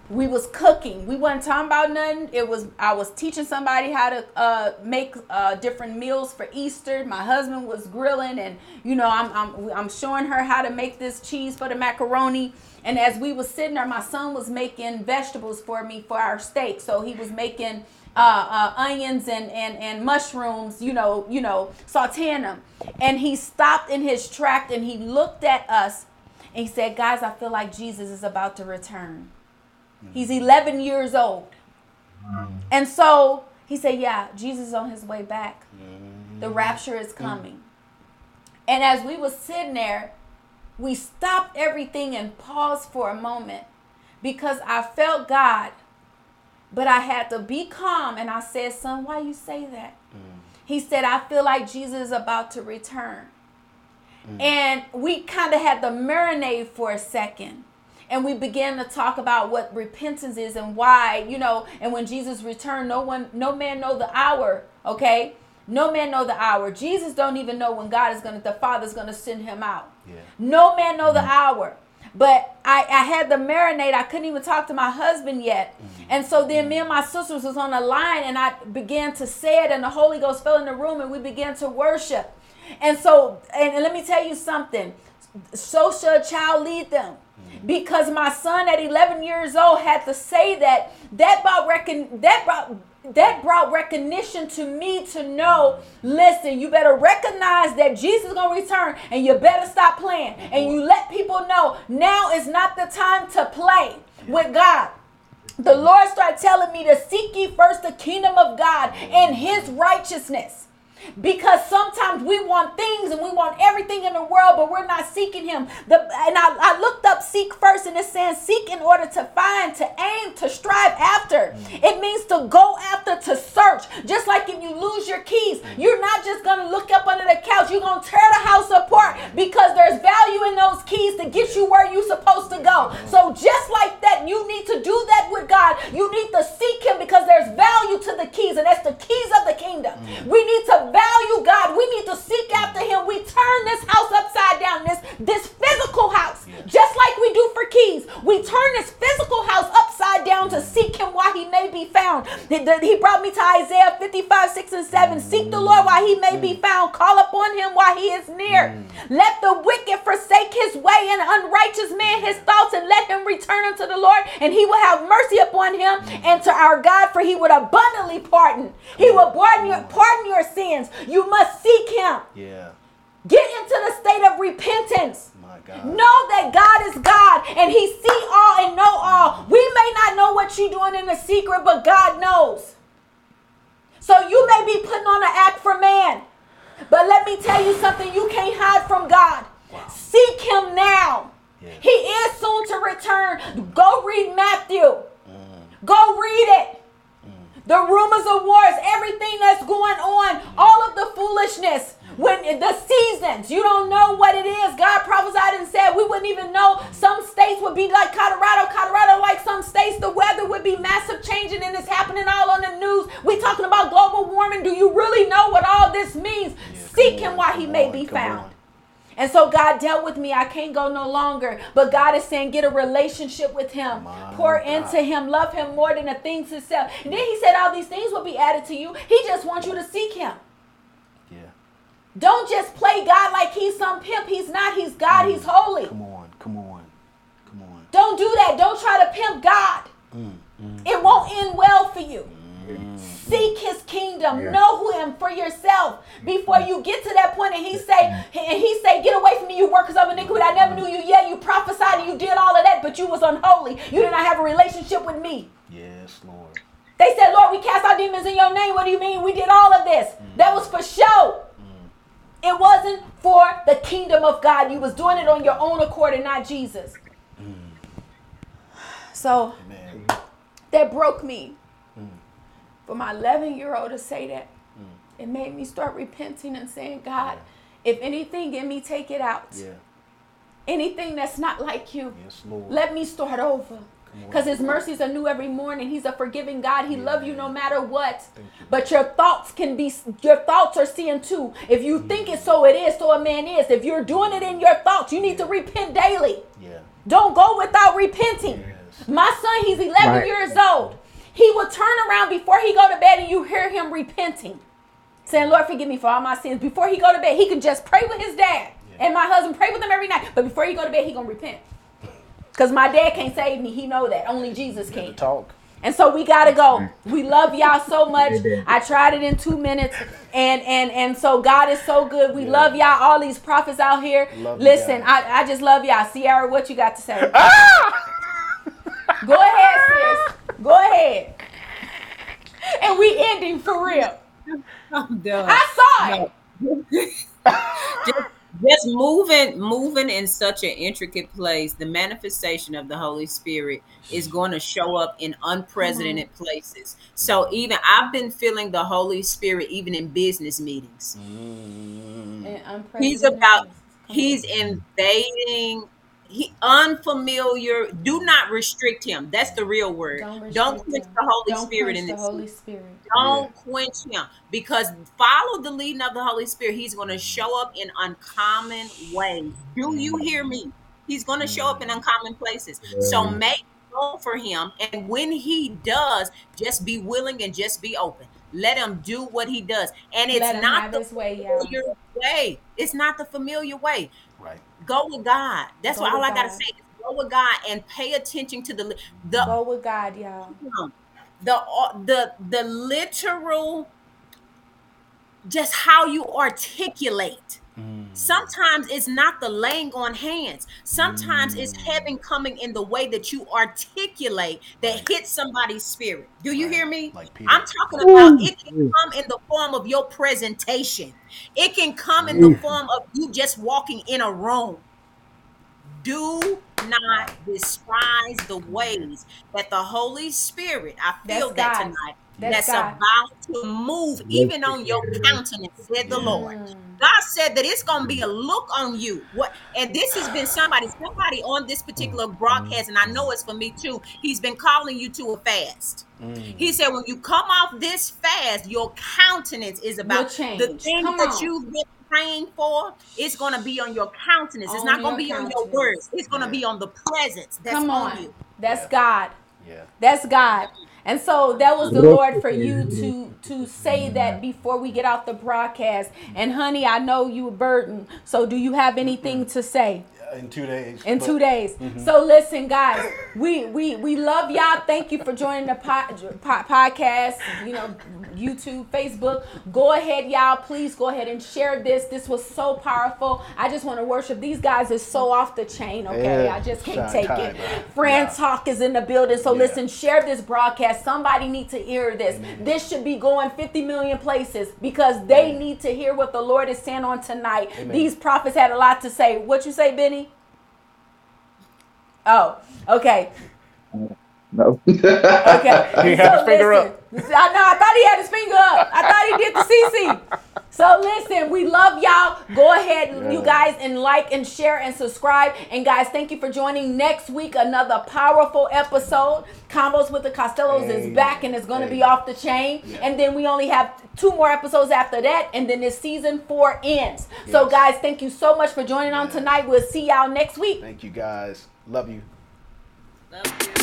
we was cooking. We wasn't talking about nothing. It was I was teaching somebody how to uh, make uh, different meals for Easter. My husband was grilling, and you know I'm, I'm I'm showing her how to make this cheese for the macaroni. And as we was sitting there, my son was making vegetables for me for our steak. So he was making uh, uh, onions and, and, and mushrooms, you know, you know, sauteing them. And he stopped in his track and he looked at us and he said, "Guys, I feel like Jesus is about to return." He's 11 years old. And so he said, Yeah, Jesus is on his way back. The rapture is coming. And as we were sitting there, we stopped everything and paused for a moment because I felt God, but I had to be calm. And I said, Son, why you say that? Mm. He said, I feel like Jesus is about to return. Mm. And we kind of had to marinate for a second and we began to talk about what repentance is and why you know and when jesus returned no one no man know the hour okay no man know the hour jesus don't even know when god is gonna the father's gonna send him out yeah. no man know mm-hmm. the hour but I, I had the marinate. I couldn't even talk to my husband yet. Mm-hmm. And so then me and my sisters was on the line and I began to say it and the Holy Ghost fell in the room and we began to worship. And so, and, and let me tell you something. So shall a child lead them because my son at 11 years old had to say that that brought recon- that brought that brought recognition to me to know listen you better recognize that jesus is going to return and you better stop playing. And you let people know now is not the time to play with god. The lord started telling me to seek ye first the kingdom of god and his righteousness because sometimes we want things and we want everything in the world, but we're not seeking Him. The, and I, I looked up seek first, and it says seek in order to find, to aim, to strive after. Mm. It means to go after, to search. Just like if you lose your keys, mm. you're not just going to look up under the couch, you're going to tear the house apart because there's value in those keys to get you where you're supposed to go. So, just like that, you need to do that with God. You need to seek Him because there's value to the keys, and that's the keys of the kingdom. Mm. We need to value God. We need to seek mm. after Him. We turn this house upside down, this, this physical house, just like we do for keys. We turn this physical house upside down to mm. seek Him while He may be found. He brought me to Isaiah 55, 6 and 7. Mm. Seek the Lord while He may be found. Call upon Him while He is near. Let the wicked forsake his way and unrighteous man his thoughts, and let him return unto the Lord, and He will have mercy upon him and to our God, for He would abundantly pardon. He will pardon your, pardon your sins. You must seek Him. Yeah. Get into the state of repentance. My God. Know that God is God and He see all and know all. We may not know what you're doing in the secret, but God knows. So you may be putting on an act for man. But let me tell you something you can't hide from God. Wow. Seek Him now. Yeah. He is soon to return. Go read Matthew. Mm. Go read it the rumors of wars, everything that's going on, all of the foolishness. When the seasons, you don't know what it is. God prophesied and said we wouldn't even know. Some states would be like Colorado, Colorado, like some states, the weather would be massive changing and it's happening all on the news. We talking about global warming. Do you really know what all this means? Yeah, Seek him while he may be found. On. And so God dealt with me. I can't go no longer. But God is saying, get a relationship with Him. My Pour God. into Him. Love Him more than the things Himself. And then He said, all these things will be added to you. He just wants you to seek Him. Yeah. Don't just play God like He's some pimp. He's not. He's God. Mm. He's holy. Come on. Come on. Come on. Don't do that. Don't try to pimp God. Mm. Mm. It won't end well for you. Seek his kingdom. Yeah. Know him for yourself before you get to that point and he say, and he say, get away from me, you workers of iniquity. I never knew you. Yeah, you prophesied and you did all of that, but you was unholy. You did not have a relationship with me. Yes, Lord. They said, Lord, we cast out demons in your name. What do you mean? We did all of this. Mm. That was for show. Mm. It wasn't for the kingdom of God. You was doing it on your own accord and not Jesus. Mm. So Amen. that broke me for my 11 year old to say that, mm. it made me start repenting and saying, God, yeah. if anything in me, take it out. Yeah. Anything that's not like you, yes, Lord. let me start over. Because his mercies are new every morning. He's a forgiving God. He yeah. loves you no matter what. You. But your thoughts can be your thoughts are seeing too. If you mm. think it so it is, so a man is. If you're doing it in your thoughts, you need to repent daily. Yeah. Don't go without repenting. Yes. My son, he's 11 right. years old. He will turn around before he go to bed and you hear him repenting. Saying, Lord, forgive me for all my sins. Before he go to bed, he can just pray with his dad. Yeah. And my husband pray with him every night. But before he go to bed, he going to repent. Because my dad can't save me. He know that. Only Jesus can. Talk. And so we gotta go. We love y'all so much. I tried it in two minutes, and and and so God is so good. We yeah. love y'all. All these prophets out here. Love Listen, I, I just love y'all. Sierra, what you got to say? Ah! Go ahead, sis. Go ahead. And we ending for real. I'm done. I saw it. just, just moving, moving in such an intricate place, the manifestation of the Holy Spirit is going to show up in unprecedented mm-hmm. places. So even I've been feeling the Holy Spirit even in business meetings. Mm. He's about he's invading he unfamiliar. Do not restrict him. That's the real word. Don't, Don't quench him. the Holy Don't Spirit in this. Holy Spirit. Don't yeah. quench him because follow the leading of the Holy Spirit. He's going to show up in uncommon ways. Do you mm-hmm. hear me? He's going to show up in mm-hmm. uncommon places. So make room for him, and when he does, just be willing and just be open. Let him do what he does, and it's not the way, familiar way. It's not the familiar way. Go with God. That's go what all I gotta say. Is go with God and pay attention to the the. Go with God, y'all. The uh, the the literal, just how you articulate. Mm Sometimes it's not the laying on hands. Sometimes it's heaven coming in the way that you articulate that hits somebody's spirit. Do you hear me? Like Peter. I'm talking about it can come in the form of your presentation. It can come in the form of you just walking in a room. Do not despise the ways that the Holy Spirit, I feel That's that God. tonight, That's that's, God. about to move even on your countenance, said the Lord. Mm. God said that it's gonna be a look on you. What and this has been somebody, somebody on this particular mm, broadcast, and I mm, know it's for me too. He's been calling you to a fast. He said, when you come off this fast, your countenance is about the change. things Come that on. you've been praying for. It's gonna be on your countenance. It's not gonna your be on your words. It's gonna be on the presence that's Come on, on. you. That's God. Yeah. That's God. And so that was the Lord for you to to say that before we get out the broadcast. And honey, I know you a burdened. So do you have anything to say? In two days. in but- two days. Mm-hmm. So listen, guys, we we we love y'all. Thank you for joining the pod, po- podcast. You know, YouTube, Facebook. Go ahead, y'all. Please go ahead and share this. This was so powerful. I just want to worship. These guys are so off the chain. Okay, Yeah. I just can't take it. Fraann Nah. Talk is in the building. So Yeah. listen, share this broadcast. Somebody need to hear this. This should be going 50 million places because they need to hear what the Lord is saying on tonight. These prophets had a lot to say. What you say, Benny? Oh, okay. No. Okay. He had his finger up. I know. I thought he had his finger up. I thought he did the CC. So listen, we love y'all. Go ahead, you guys, and like and share and subscribe. And guys, thank you for joining. Next week, another powerful episode. Combos with the Costellos is back and it's going to be off the chain. And then we only have two more episodes after that, and then this season four ends. So guys, thank you so much for joining on tonight. We'll see y'all next week. Thank you guys. Love you. Love you.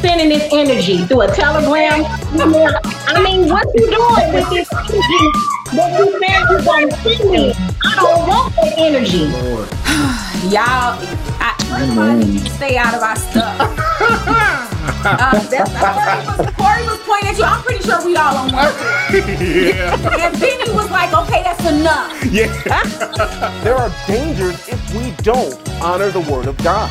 Sending this energy through a telegram? I mean, what you doing with this energy that you said you gonna send me? I don't want that energy. Y'all, I, everybody needs to stay out of our stuff. uh, that's, Corey, was, Corey was pointing at you. I'm pretty sure we all on one. yeah. And Benny was like, okay, that's enough. Yeah. there are dangers if we don't honor the word of God.